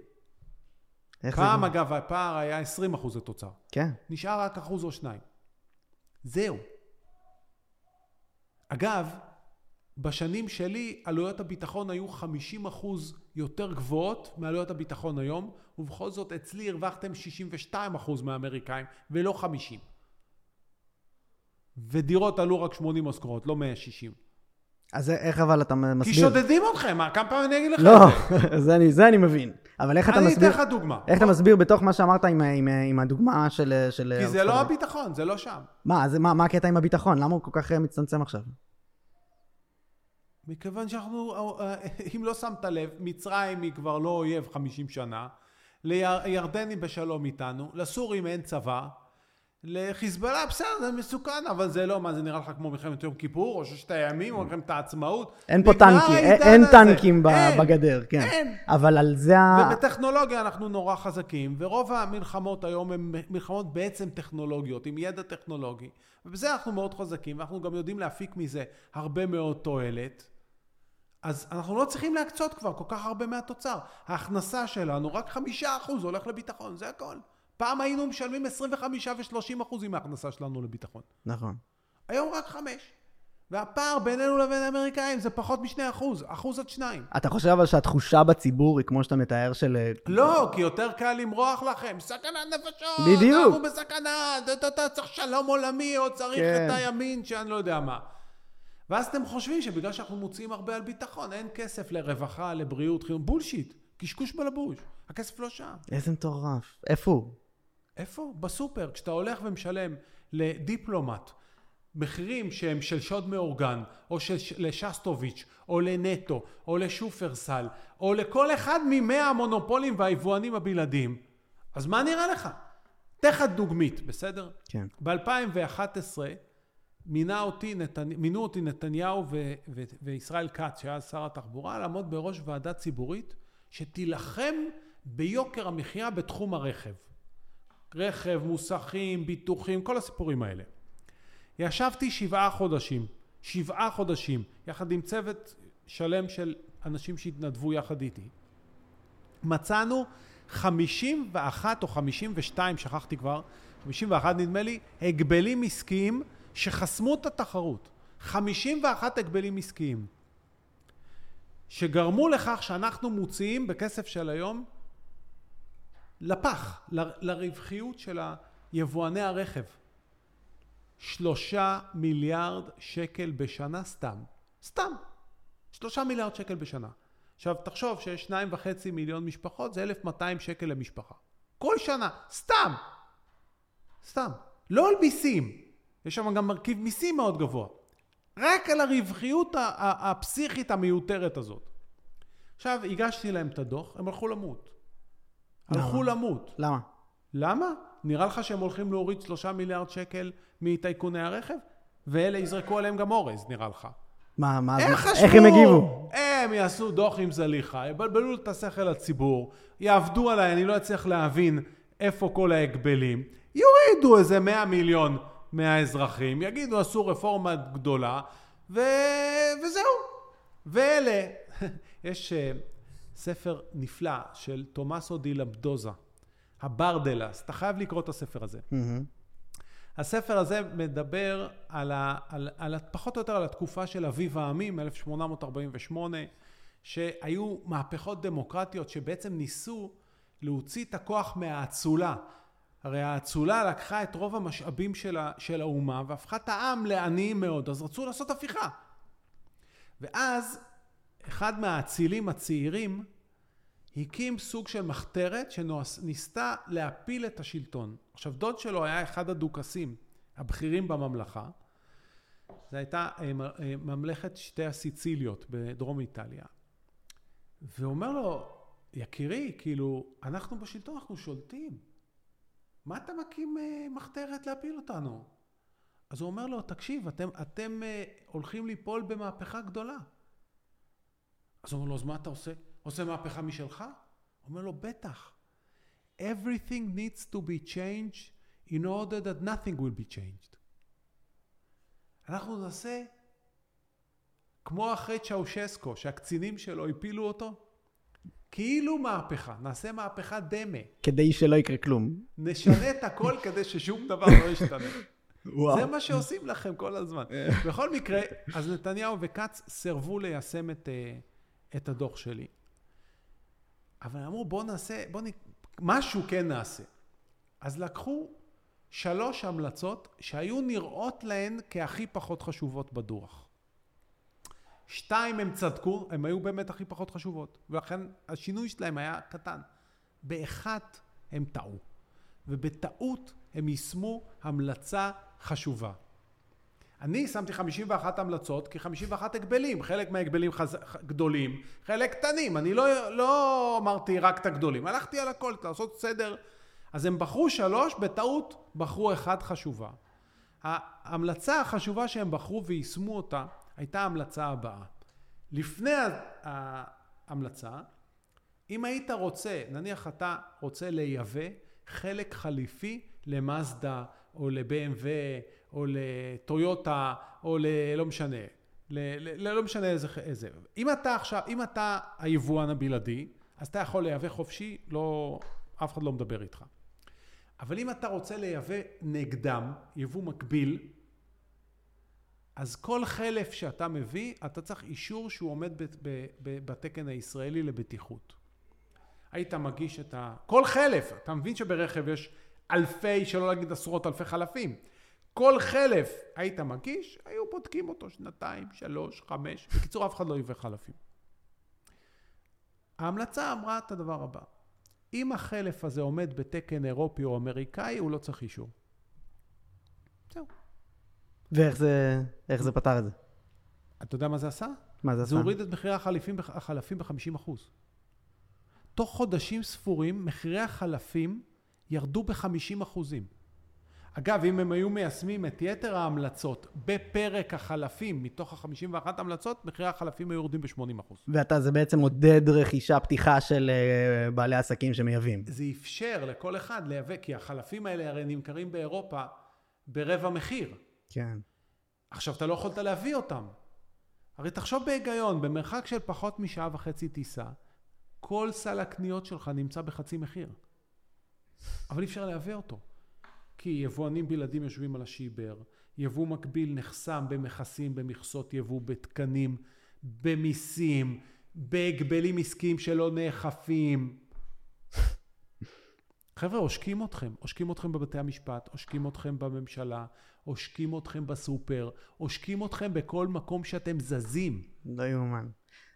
זה פעם גם? אגב הפער היה 20 אחוזי תוצר. כן. נשאר רק אחוז או שניים. זהו. אגב, בשנים שלי עלויות הביטחון היו 50 אחוז יותר גבוהות מעלויות הביטחון היום, ובכל זאת אצלי הרווחתם 62 אחוז מהאמריקאים ולא 50. ודירות עלו רק 80 משכורות, לא 160. אז איך אבל אתה כי מסביר? שודדים אתכם, מה, כמה פעמים אני אגיד לך לא, את זה? אני, זה אני מבין. אבל איך אתה אני מסביר... אתן לך דוגמה. איך אתה מסביר בתוך מה שאמרת עם, עם, עם הדוגמה של... של כי זה ארצות לא? הביטחון, זה לא שם. מה, זה, מה, מה הקטע עם הביטחון? למה הוא כל כך אה, מצטמצם עכשיו? מכיוון שאנחנו, אה, אם לא שמת לב, מצרים היא כבר לא אויב 50 שנה, לירדנים בשלום איתנו, לסורים אין צבא, לחיזבאללה בסדר זה מסוכן אבל זה לא מה זה נראה לך כמו מלחמת יום כיפור או ששת הימים או מלחמת העצמאות אין פה טנקים, אין, אין. טנקים אין, בגדר, כן. אין. אבל על זה ה... ובטכנולוגיה אנחנו נורא חזקים ורוב המלחמות היום הן מלחמות בעצם טכנולוגיות עם ידע טכנולוגי ובזה אנחנו מאוד חזקים ואנחנו גם יודעים להפיק מזה הרבה מאוד תועלת אז אנחנו לא צריכים להקצות כבר כל כך הרבה מהתוצר ההכנסה שלנו רק חמישה אחוז הולך לביטחון זה הכל פעם היינו משלמים 25 ו-30 אחוזים מההכנסה שלנו לביטחון נכון. היום רק חמש והפער בינינו לבין האמריקאים זה פחות משני אחוז אחוז עד שניים אתה חושב אבל שהתחושה בציבור היא כמו שאתה מתאר של... אה, לא, כי יותר קל למרוח לכם, סכנת נפשות, בדיוק. אנחנו בסכנה, אתה- אתה צריך שלום עולמי, או צריך כן. את הימין שאני לא יודע מה. ואז אתם חושבים שבגלל שאנחנו מוציאים הרבה על ביטחון, אין כסף לרווחה, לבריאות, חינוך, בולשיט, קשקוש בלבוש, הכסף לא שם. איזה מטורף. איפה הוא? איפה? בסופר, כשאתה הולך ומשלם לדיפלומט מחירים שהם של שוד מאורגן, או של לשסטוביץ', או לנטו, או לשופרסל, או לכל אחד ממאה המונופולים והיבואנים הבלעדיים, אז מה נראה לך? אתן לך דוגמית, בסדר? כן. ב-2011 מינה אותי, נתנ... מינו אותי נתניהו ו... ו... וישראל כץ, שהיה שר התחבורה, לעמוד בראש ועדה ציבורית שתילחם ביוקר המחיה בתחום הרכב. רכב, מוסכים, ביטוחים, כל הסיפורים האלה. ישבתי שבעה חודשים, שבעה חודשים, יחד עם צוות שלם של אנשים שהתנדבו יחד איתי. מצאנו 51 או 52, שכחתי כבר, 51 נדמה לי, הגבלים עסקיים שחסמו את התחרות. 51 הגבלים עסקיים. שגרמו לכך שאנחנו מוציאים בכסף של היום לפח, ל- לרווחיות של יבואני הרכב. שלושה מיליארד שקל בשנה סתם. סתם. שלושה מיליארד שקל בשנה. עכשיו תחשוב שיש שניים וחצי מיליון משפחות, זה 1,200 שקל למשפחה. כל שנה, סתם. סתם. לא על מיסים. יש שם גם מרכיב מיסים מאוד גבוה. רק על הרווחיות הפסיכית המיותרת הזאת. עכשיו, הגשתי להם את הדוח, הם הלכו למות. הלכו למות. למה? למה? נראה לך שהם הולכים להוריד שלושה מיליארד שקל מטייקוני הרכב? ואלה יזרקו עליהם גם אורז, נראה לך. מה, מה, איך מה- חשבו? איך הם הגיבו? הם יעשו דוח עם זליכה, יבלבלו את השכל לציבור, יעבדו עליי, אני לא אצליח להבין איפה כל ההגבלים, יורידו איזה 100 מיליון מהאזרחים, יגידו עשו רפורמה גדולה, ו... וזהו. ואלה, יש uh, ספר נפלא של תומאסו די למדוזה, הברדלס, אתה חייב לקרוא את הספר הזה. מהמם. הספר הזה מדבר על, ה, על, על, ה- פחות או יותר על התקופה של אביב העמים, 1848, שהיו מהפכות דמוקרטיות שבעצם ניסו להוציא את הכוח מהאצולה. הרי האצולה לקחה את רוב המשאבים של, ה, של האומה והפכה את העם לעניים מאוד, אז רצו לעשות הפיכה. ואז אחד מהאצילים הצעירים הקים סוג של מחתרת שניסתה להפיל את השלטון. עכשיו, דוד שלו היה אחד הדוכסים הבכירים בממלכה. זו הייתה אה, אה, ממלכת שתי הסיציליות בדרום איטליה. והוא אומר לו, יקירי, כאילו, אנחנו בשלטון, אנחנו שולטים. מה אתה מקים אה, מחתרת להפיל אותנו? אז הוא אומר לו, תקשיב, אתם, אתם הולכים ליפול במהפכה גדולה. אז הוא אומר לו, אז מה אתה עושה? עושה מהפכה משלך? הוא אומר לו, בטח. Everything needs to be changed in order that nothing will be changed. אנחנו נעשה כמו אחרי צ'אושסקו, שהקצינים שלו הפילו אותו, כאילו מהפכה, נעשה מהפכה דמה. כדי שלא יקרה כלום. נשנה את הכל כדי ששום דבר לא ישתנה. וואו. זה מה שעושים לכם כל הזמן. בכל מקרה, אז נתניהו וכץ סירבו ליישם את, אה, את הדוח שלי. אבל אמרו, בואו נעשה, בואו נ... משהו כן נעשה. אז לקחו שלוש המלצות שהיו נראות להן כהכי פחות חשובות בדוח. שתיים הם צדקו, הם היו באמת הכי פחות חשובות, ולכן השינוי שלהם היה קטן. באחת הם טעו, ובטעות הם יישמו המלצה חשובה. אני שמתי 51 המלצות כ-51 הגבלים, חלק מההגבלים חז... גדולים, חלק קטנים, אני לא, לא אמרתי רק את הגדולים, הלכתי על הכל, לעשות סדר. אז הם בחרו שלוש, בטעות בחרו אחת חשובה. ההמלצה החשובה שהם בחרו ויישמו אותה הייתה ההמלצה הבאה. לפני ההמלצה, אם היית רוצה, נניח אתה רוצה לייבא חלק חליפי למאזדה או ל-BMW או לטויוטה או ל... לא משנה, ל... ל... לא משנה איזה, איזה. אם אתה עכשיו, אם אתה היבואן הבלעדי, אז אתה יכול לייבא חופשי, לא, אף אחד לא מדבר איתך. אבל אם אתה רוצה לייבא נגדם, יבוא מקביל, אז כל חלף שאתה מביא, אתה צריך אישור שהוא עומד ב- ב- ב- בתקן הישראלי לבטיחות. היית מגיש את ה... כל חלף, אתה מבין שברכב יש אלפי, שלא להגיד עשרות אלפי חלפים. כל חלף היית מגיש, היו בודקים אותו שנתיים, שלוש, חמש. בקיצור, אף אחד לא ייבא חלפים. ההמלצה אמרה את הדבר הבא: אם החלף הזה עומד בתקן אירופי או אמריקאי, הוא לא צריך אישור. זהו. ואיך זה, איך זה פתר את זה? אתה יודע מה זה עשה? מה זה עשה? זה הוריד את מחירי החלפים, החלפים ב-50%. תוך חודשים ספורים, מחירי החלפים ירדו ב-50%. אגב, אם הם היו מיישמים את יתר ההמלצות בפרק החלפים, מתוך ה-51 המלצות, מחירי החלפים היו יורדים ב-80%. ואתה, זה בעצם עודד רכישה, פתיחה של אה, בעלי עסקים שמייבאים. זה אפשר לכל אחד לייבא, כי החלפים האלה הרי נמכרים באירופה ברבע מחיר. כן. עכשיו, אתה לא יכולת להביא אותם. הרי תחשוב בהיגיון, במרחק של פחות משעה וחצי טיסה, כל סל הקניות שלך נמצא בחצי מחיר. אבל אי אפשר לייבא אותו. כי יבואנים בלעדים יושבים על השיבר, יבוא מקביל נחסם במכסים, במכסות יבוא, בתקנים, במיסים, בהגבלים עסקיים שלא נאכפים. חבר'ה, עושקים אתכם. עושקים אתכם בבתי המשפט, עושקים אתכם בממשלה, עושקים אתכם בסופר, עושקים אתכם בכל מקום שאתם זזים. לא יאומן.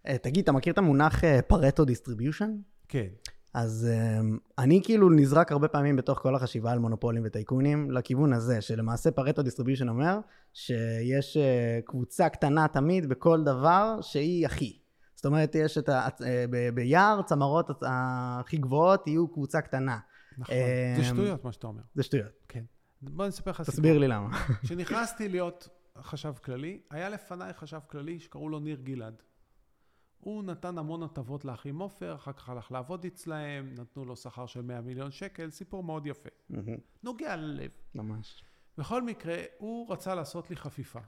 אה, תגיד, אתה מכיר את המונח Pareto distribution? כן. אז אמ, אני כאילו נזרק הרבה פעמים בתוך כל החשיבה על מונופולים וטייקונים לכיוון הזה, שלמעשה Pareto distribution אומר שיש uh, קבוצה קטנה תמיד בכל דבר שהיא הכי. זאת אומרת, יש את ה... Uh, ב- ביער, צמרות הכי גבוהות יהיו קבוצה קטנה. נכון. זה שטויות, מה שאתה אומר. זה שטויות. כן. בוא נספר לך סיפור. תסביר לי למה. כשנכנסתי להיות חשב כללי, היה לפניי חשב כללי שקראו לו ניר גלעד. הוא נתן המון הטבות לאחים עופר, אחר כך הלך לעבוד אצלהם, נתנו לו שכר של 100 מיליון שקל, סיפור מאוד יפה. נוגע ללב. ממש. בכל מקרה, הוא רצה לעשות לי חפיפה.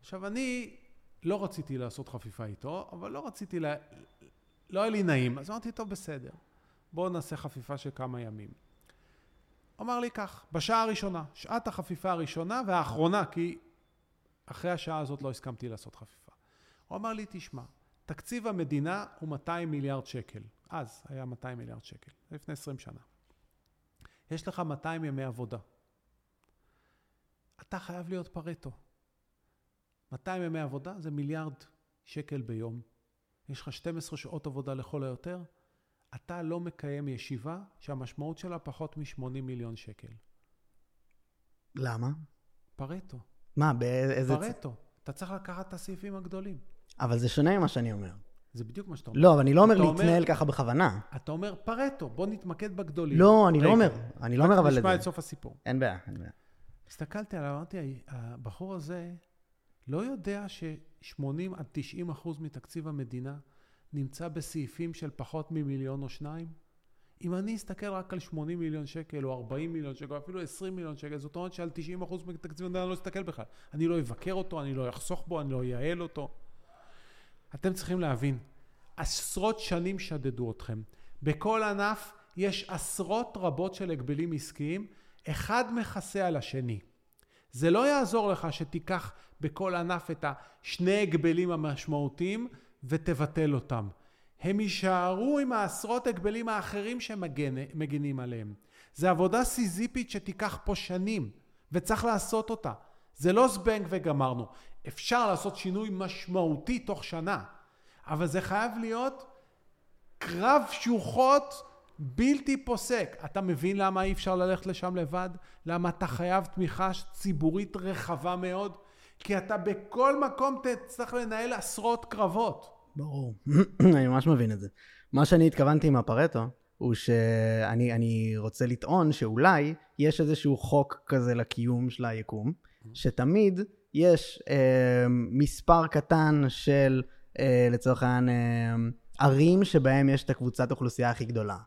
עכשיו, אני לא רציתי לעשות חפיפה איתו, אבל לא רציתי, לה... לא היה לי נעים, אז אמרתי, טוב, בסדר. בואו נעשה חפיפה של כמה ימים. אמר לי כך, בשעה הראשונה, שעת החפיפה הראשונה והאחרונה, כי אחרי השעה הזאת לא הסכמתי לעשות חפיפה. הוא אמר לי, תשמע, תקציב המדינה הוא 200 מיליארד שקל. אז היה 200 מיליארד שקל, לפני 20 שנה. יש לך 200 ימי עבודה. אתה חייב להיות פרטו. 200 ימי עבודה זה מיליארד שקל ביום. יש לך 12 שעות עבודה לכל היותר, אתה לא מקיים ישיבה שהמשמעות שלה פחות מ-80 מיליון שקל. למה? פרטו. מה, באיזה... פרטו. אתה צריך לקחת את הסעיפים הגדולים. אבל זה שונה ממה שאני אומר. זה בדיוק מה שאתה אומר. לא, אבל אני לא אומר להתנהל ככה בכוונה. אתה אומר פרטו, בוא נתמקד בגדולים. לא, אני לא אומר. אני לא אומר אבל את נשמע. את סוף הסיפור. אין בעיה, אין בעיה. הסתכלתי עליו, אמרתי, הבחור הזה לא יודע ש-80 עד 90 אחוז מתקציב המדינה נמצא בסעיפים של פחות ממיליון או שניים? אם אני אסתכל רק על 80 מיליון שקל, או 40 מיליון שקל, או אפילו 20 מיליון שקל, זאת אומרת שעל 90 אחוז מתקציב המדינה אני לא אסתכל בכלל. אני לא אבקר אותו, אני לא אחסוך בו, אני לא אייעל אותו. אתם צריכים להבין, עשרות שנים שדדו אתכם. בכל ענף יש עשרות רבות של הגבלים עסקיים, אחד מכסה על השני. זה לא יעזור לך שתיקח בכל ענף את השני הגבלים המשמעותיים ותבטל אותם. הם יישארו עם העשרות הגבלים האחרים שמגנים עליהם. זה עבודה סיזיפית שתיקח פה שנים, וצריך לעשות אותה. זה לא זבנג וגמרנו. אפשר לעשות שינוי משמעותי תוך שנה, אבל זה חייב להיות קרב שוחות בלתי פוסק. אתה מבין למה אי אפשר ללכת לשם לבד? למה אתה חייב תמיכה ציבורית רחבה מאוד? כי אתה בכל מקום תצטרך לנהל עשרות קרבות. ברור. אני ממש מבין את זה. מה שאני התכוונתי עם הפרטו, הוא שאני אני רוצה לטעון שאולי יש איזשהו חוק כזה לקיום של היקום, שתמיד יש אה, מספר קטן של, אה, לצורך העניין, אה, ערים שבהם יש את הקבוצת אוכלוסייה הכי גדולה.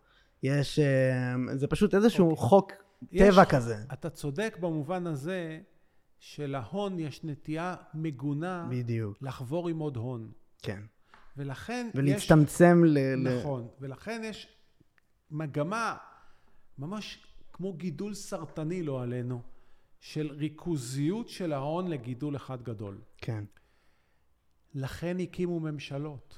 יש, אה, זה פשוט איזשהו אוקיי. חוק טבע יש- כזה. אתה צודק במובן הזה שלהון יש נטייה מגונה בדיוק, לחבור עם עוד הון. כן. ולכן יש... ולהצטמצם ל... ל- נכון, ולכן יש מגמה ממש כמו גידול סרטני, לא עלינו, של ריכוזיות של ההון לגידול אחד גדול. כן. לכן הקימו ממשלות.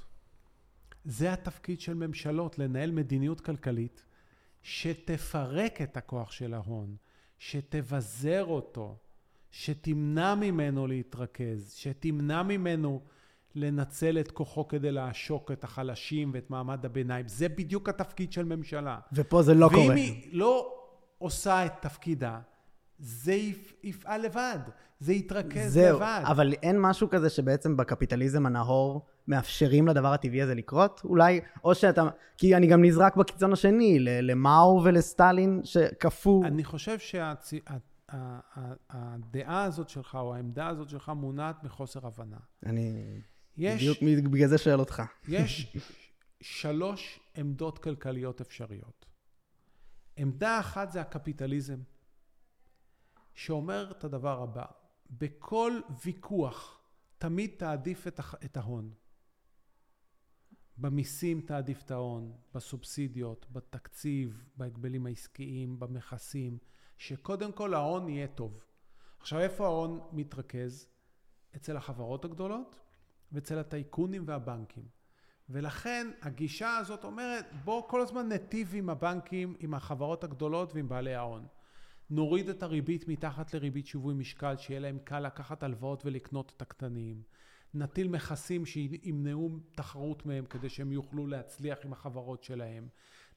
זה התפקיד של ממשלות, לנהל מדיניות כלכלית שתפרק את הכוח של ההון, שתבזר אותו, שתמנע ממנו להתרכז, שתמנע ממנו לנצל את כוחו כדי לעשוק את החלשים ואת מעמד הביניים. זה בדיוק התפקיד של ממשלה. ופה זה לא ואם קורה. היא לא עושה את תפקידה, זה יפ- יפעל לבד, זה יתרכז זהו, לבד. אבל אין משהו כזה שבעצם בקפיטליזם הנאור מאפשרים לדבר הטבעי הזה לקרות? אולי, או שאתה, כי אני גם נזרק בקיצון השני, למאו ולסטלין שכפו... אני חושב שהדעה הזאת שלך, או העמדה הזאת שלך, מונעת מחוסר הבנה. אני יש, בדיוק בגלל זה שואל אותך. יש שלוש עמדות כלכליות אפשריות. עמדה אחת זה הקפיטליזם, שאומר את הדבר הבא: בכל ויכוח תמיד תעדיף את, את ההון. במיסים תעדיף את ההון, בסובסידיות, בתקציב, בהגבלים העסקיים, במכסים, שקודם כל ההון יהיה טוב. עכשיו, איפה ההון מתרכז? אצל החברות הגדולות ואצל הטייקונים והבנקים. ולכן הגישה הזאת אומרת, בואו כל הזמן ניטיב עם הבנקים, עם החברות הגדולות ועם בעלי ההון. נוריד את הריבית מתחת לריבית שיווי משקל, שיהיה להם קל לקחת הלוואות ולקנות את הקטנים. נטיל מכסים שימנעו תחרות מהם כדי שהם יוכלו להצליח עם החברות שלהם.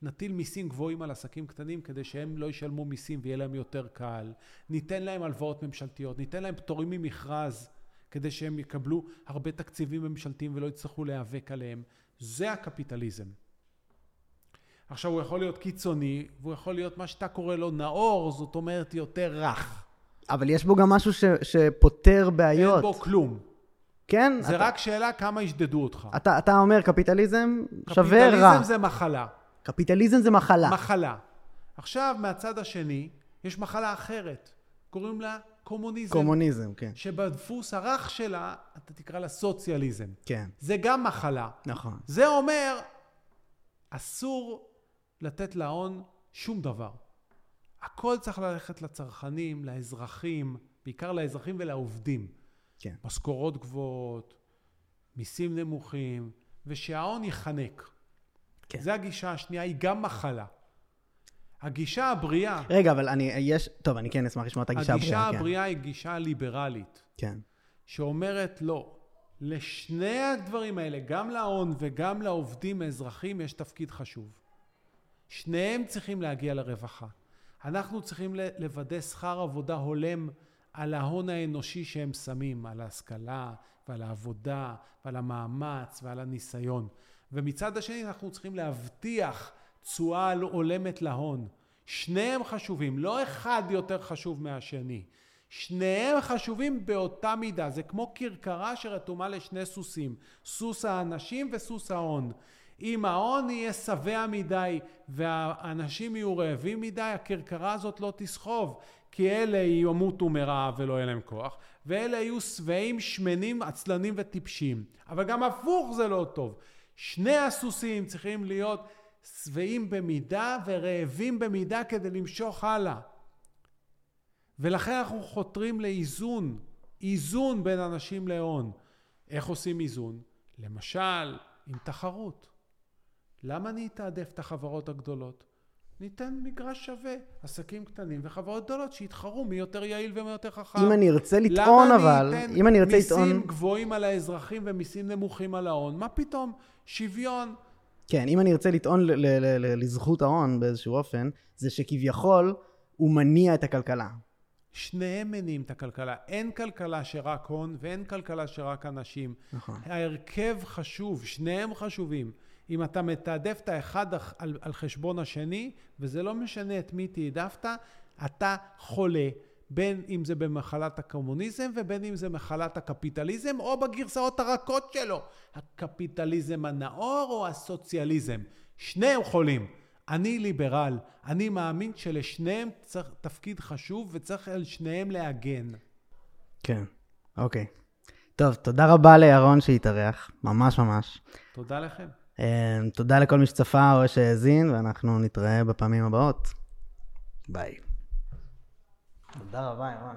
נטיל מיסים גבוהים על עסקים קטנים כדי שהם לא ישלמו מיסים ויהיה להם יותר קל. ניתן להם הלוואות ממשלתיות, ניתן להם פטורים ממכרז כדי שהם יקבלו הרבה תקציבים ממשלתיים ולא יצטרכו להיאבק עליהם. זה הקפיטליזם. עכשיו הוא יכול להיות קיצוני, והוא יכול להיות מה שאתה קורא לו נאור, זאת אומרת יותר רך. אבל יש בו גם משהו ש, שפותר בעיות. אין בו כלום. כן? זה אתה, רק שאלה כמה ישדדו אותך. אתה, אתה אומר קפיטליזם שווה רע. קפיטליזם זה מחלה. קפיטליזם זה מחלה. מחלה. עכשיו, מהצד השני, יש מחלה אחרת. קוראים לה קומוניזם. קומוניזם, כן. שבדפוס הרך שלה, אתה תקרא לה סוציאליזם. כן, זה גם מחלה. נכון. זה אומר, אסור לתת להון שום דבר. הכל צריך ללכת לצרכנים, לאזרחים, בעיקר לאזרחים ולעובדים. כן. משכורות גבוהות, מיסים נמוכים, ושההון ייחנק. כן. זה הגישה השנייה, היא גם מחלה. הגישה הבריאה, רגע, אבל אני, יש, טוב, אני כן אשמח לשמוע את הגישה הבריאה. הגישה כן. הבריאה היא גישה ליברלית, כן, שאומרת לא. לשני הדברים האלה, גם להון וגם לעובדים האזרחים, יש תפקיד חשוב. שניהם צריכים להגיע לרווחה. אנחנו צריכים לוודא שכר עבודה הולם על ההון האנושי שהם שמים, על ההשכלה ועל העבודה ועל המאמץ ועל הניסיון. ומצד השני אנחנו צריכים להבטיח תשואה הולמת להון. שניהם חשובים, לא אחד יותר חשוב מהשני. שניהם חשובים באותה מידה, זה כמו כרכרה שרתומה לשני סוסים, סוס האנשים וסוס ההון. אם ההון יהיה שבע מדי והאנשים יהיו רעבים מדי, הכרכרה הזאת לא תסחוב, כי אלה ימותו מרעב ולא יהיה להם כוח, ואלה יהיו שבעים, שמנים, עצלנים וטיפשים. אבל גם הפוך זה לא טוב. שני הסוסים צריכים להיות שבעים במידה ורעבים במידה כדי למשוך הלאה. ולכן אנחנו חותרים לאיזון, איזון בין אנשים להון. איך עושים איזון? למשל, עם תחרות. למה אני אתעדף את החברות הגדולות? ניתן מגרש שווה, עסקים קטנים וחברות גדולות שיתחרו מי יותר יעיל ומי יותר חכם. אם אני ארצה לטעון אבל, למה אני אם אני ארצה אתן לטעון... מיסים גבוהים על האזרחים ומיסים נמוכים על ההון? מה פתאום? שוויון. כן, אם אני ארצה לטעון לזכות ההון באיזשהו אופן, זה שכביכול הוא מניע את הכלכלה. שניהם מניעים את הכלכלה. אין כלכלה שרק הון ואין כלכלה שרק אנשים. נכון. ההרכב חשוב, שניהם חשובים. אם אתה מתעדף את האחד על, על חשבון השני, וזה לא משנה את מי תעדפת, אתה חולה. בין אם זה במחלת הקומוניזם ובין אם זה מחלת הקפיטליזם, או בגרסאות הרכות שלו. הקפיטליזם הנאור או הסוציאליזם. שניהם חולים. אני ליברל. אני מאמין שלשניהם צריך תפקיד חשוב וצריך על שניהם להגן. כן, אוקיי. טוב, תודה רבה לירון שהתארח, ממש ממש. תודה לכם. אה, תודה לכל מי שצפה או שהאזין, ואנחנו נתראה בפעמים הבאות. ביי. תודה רבה, ירון.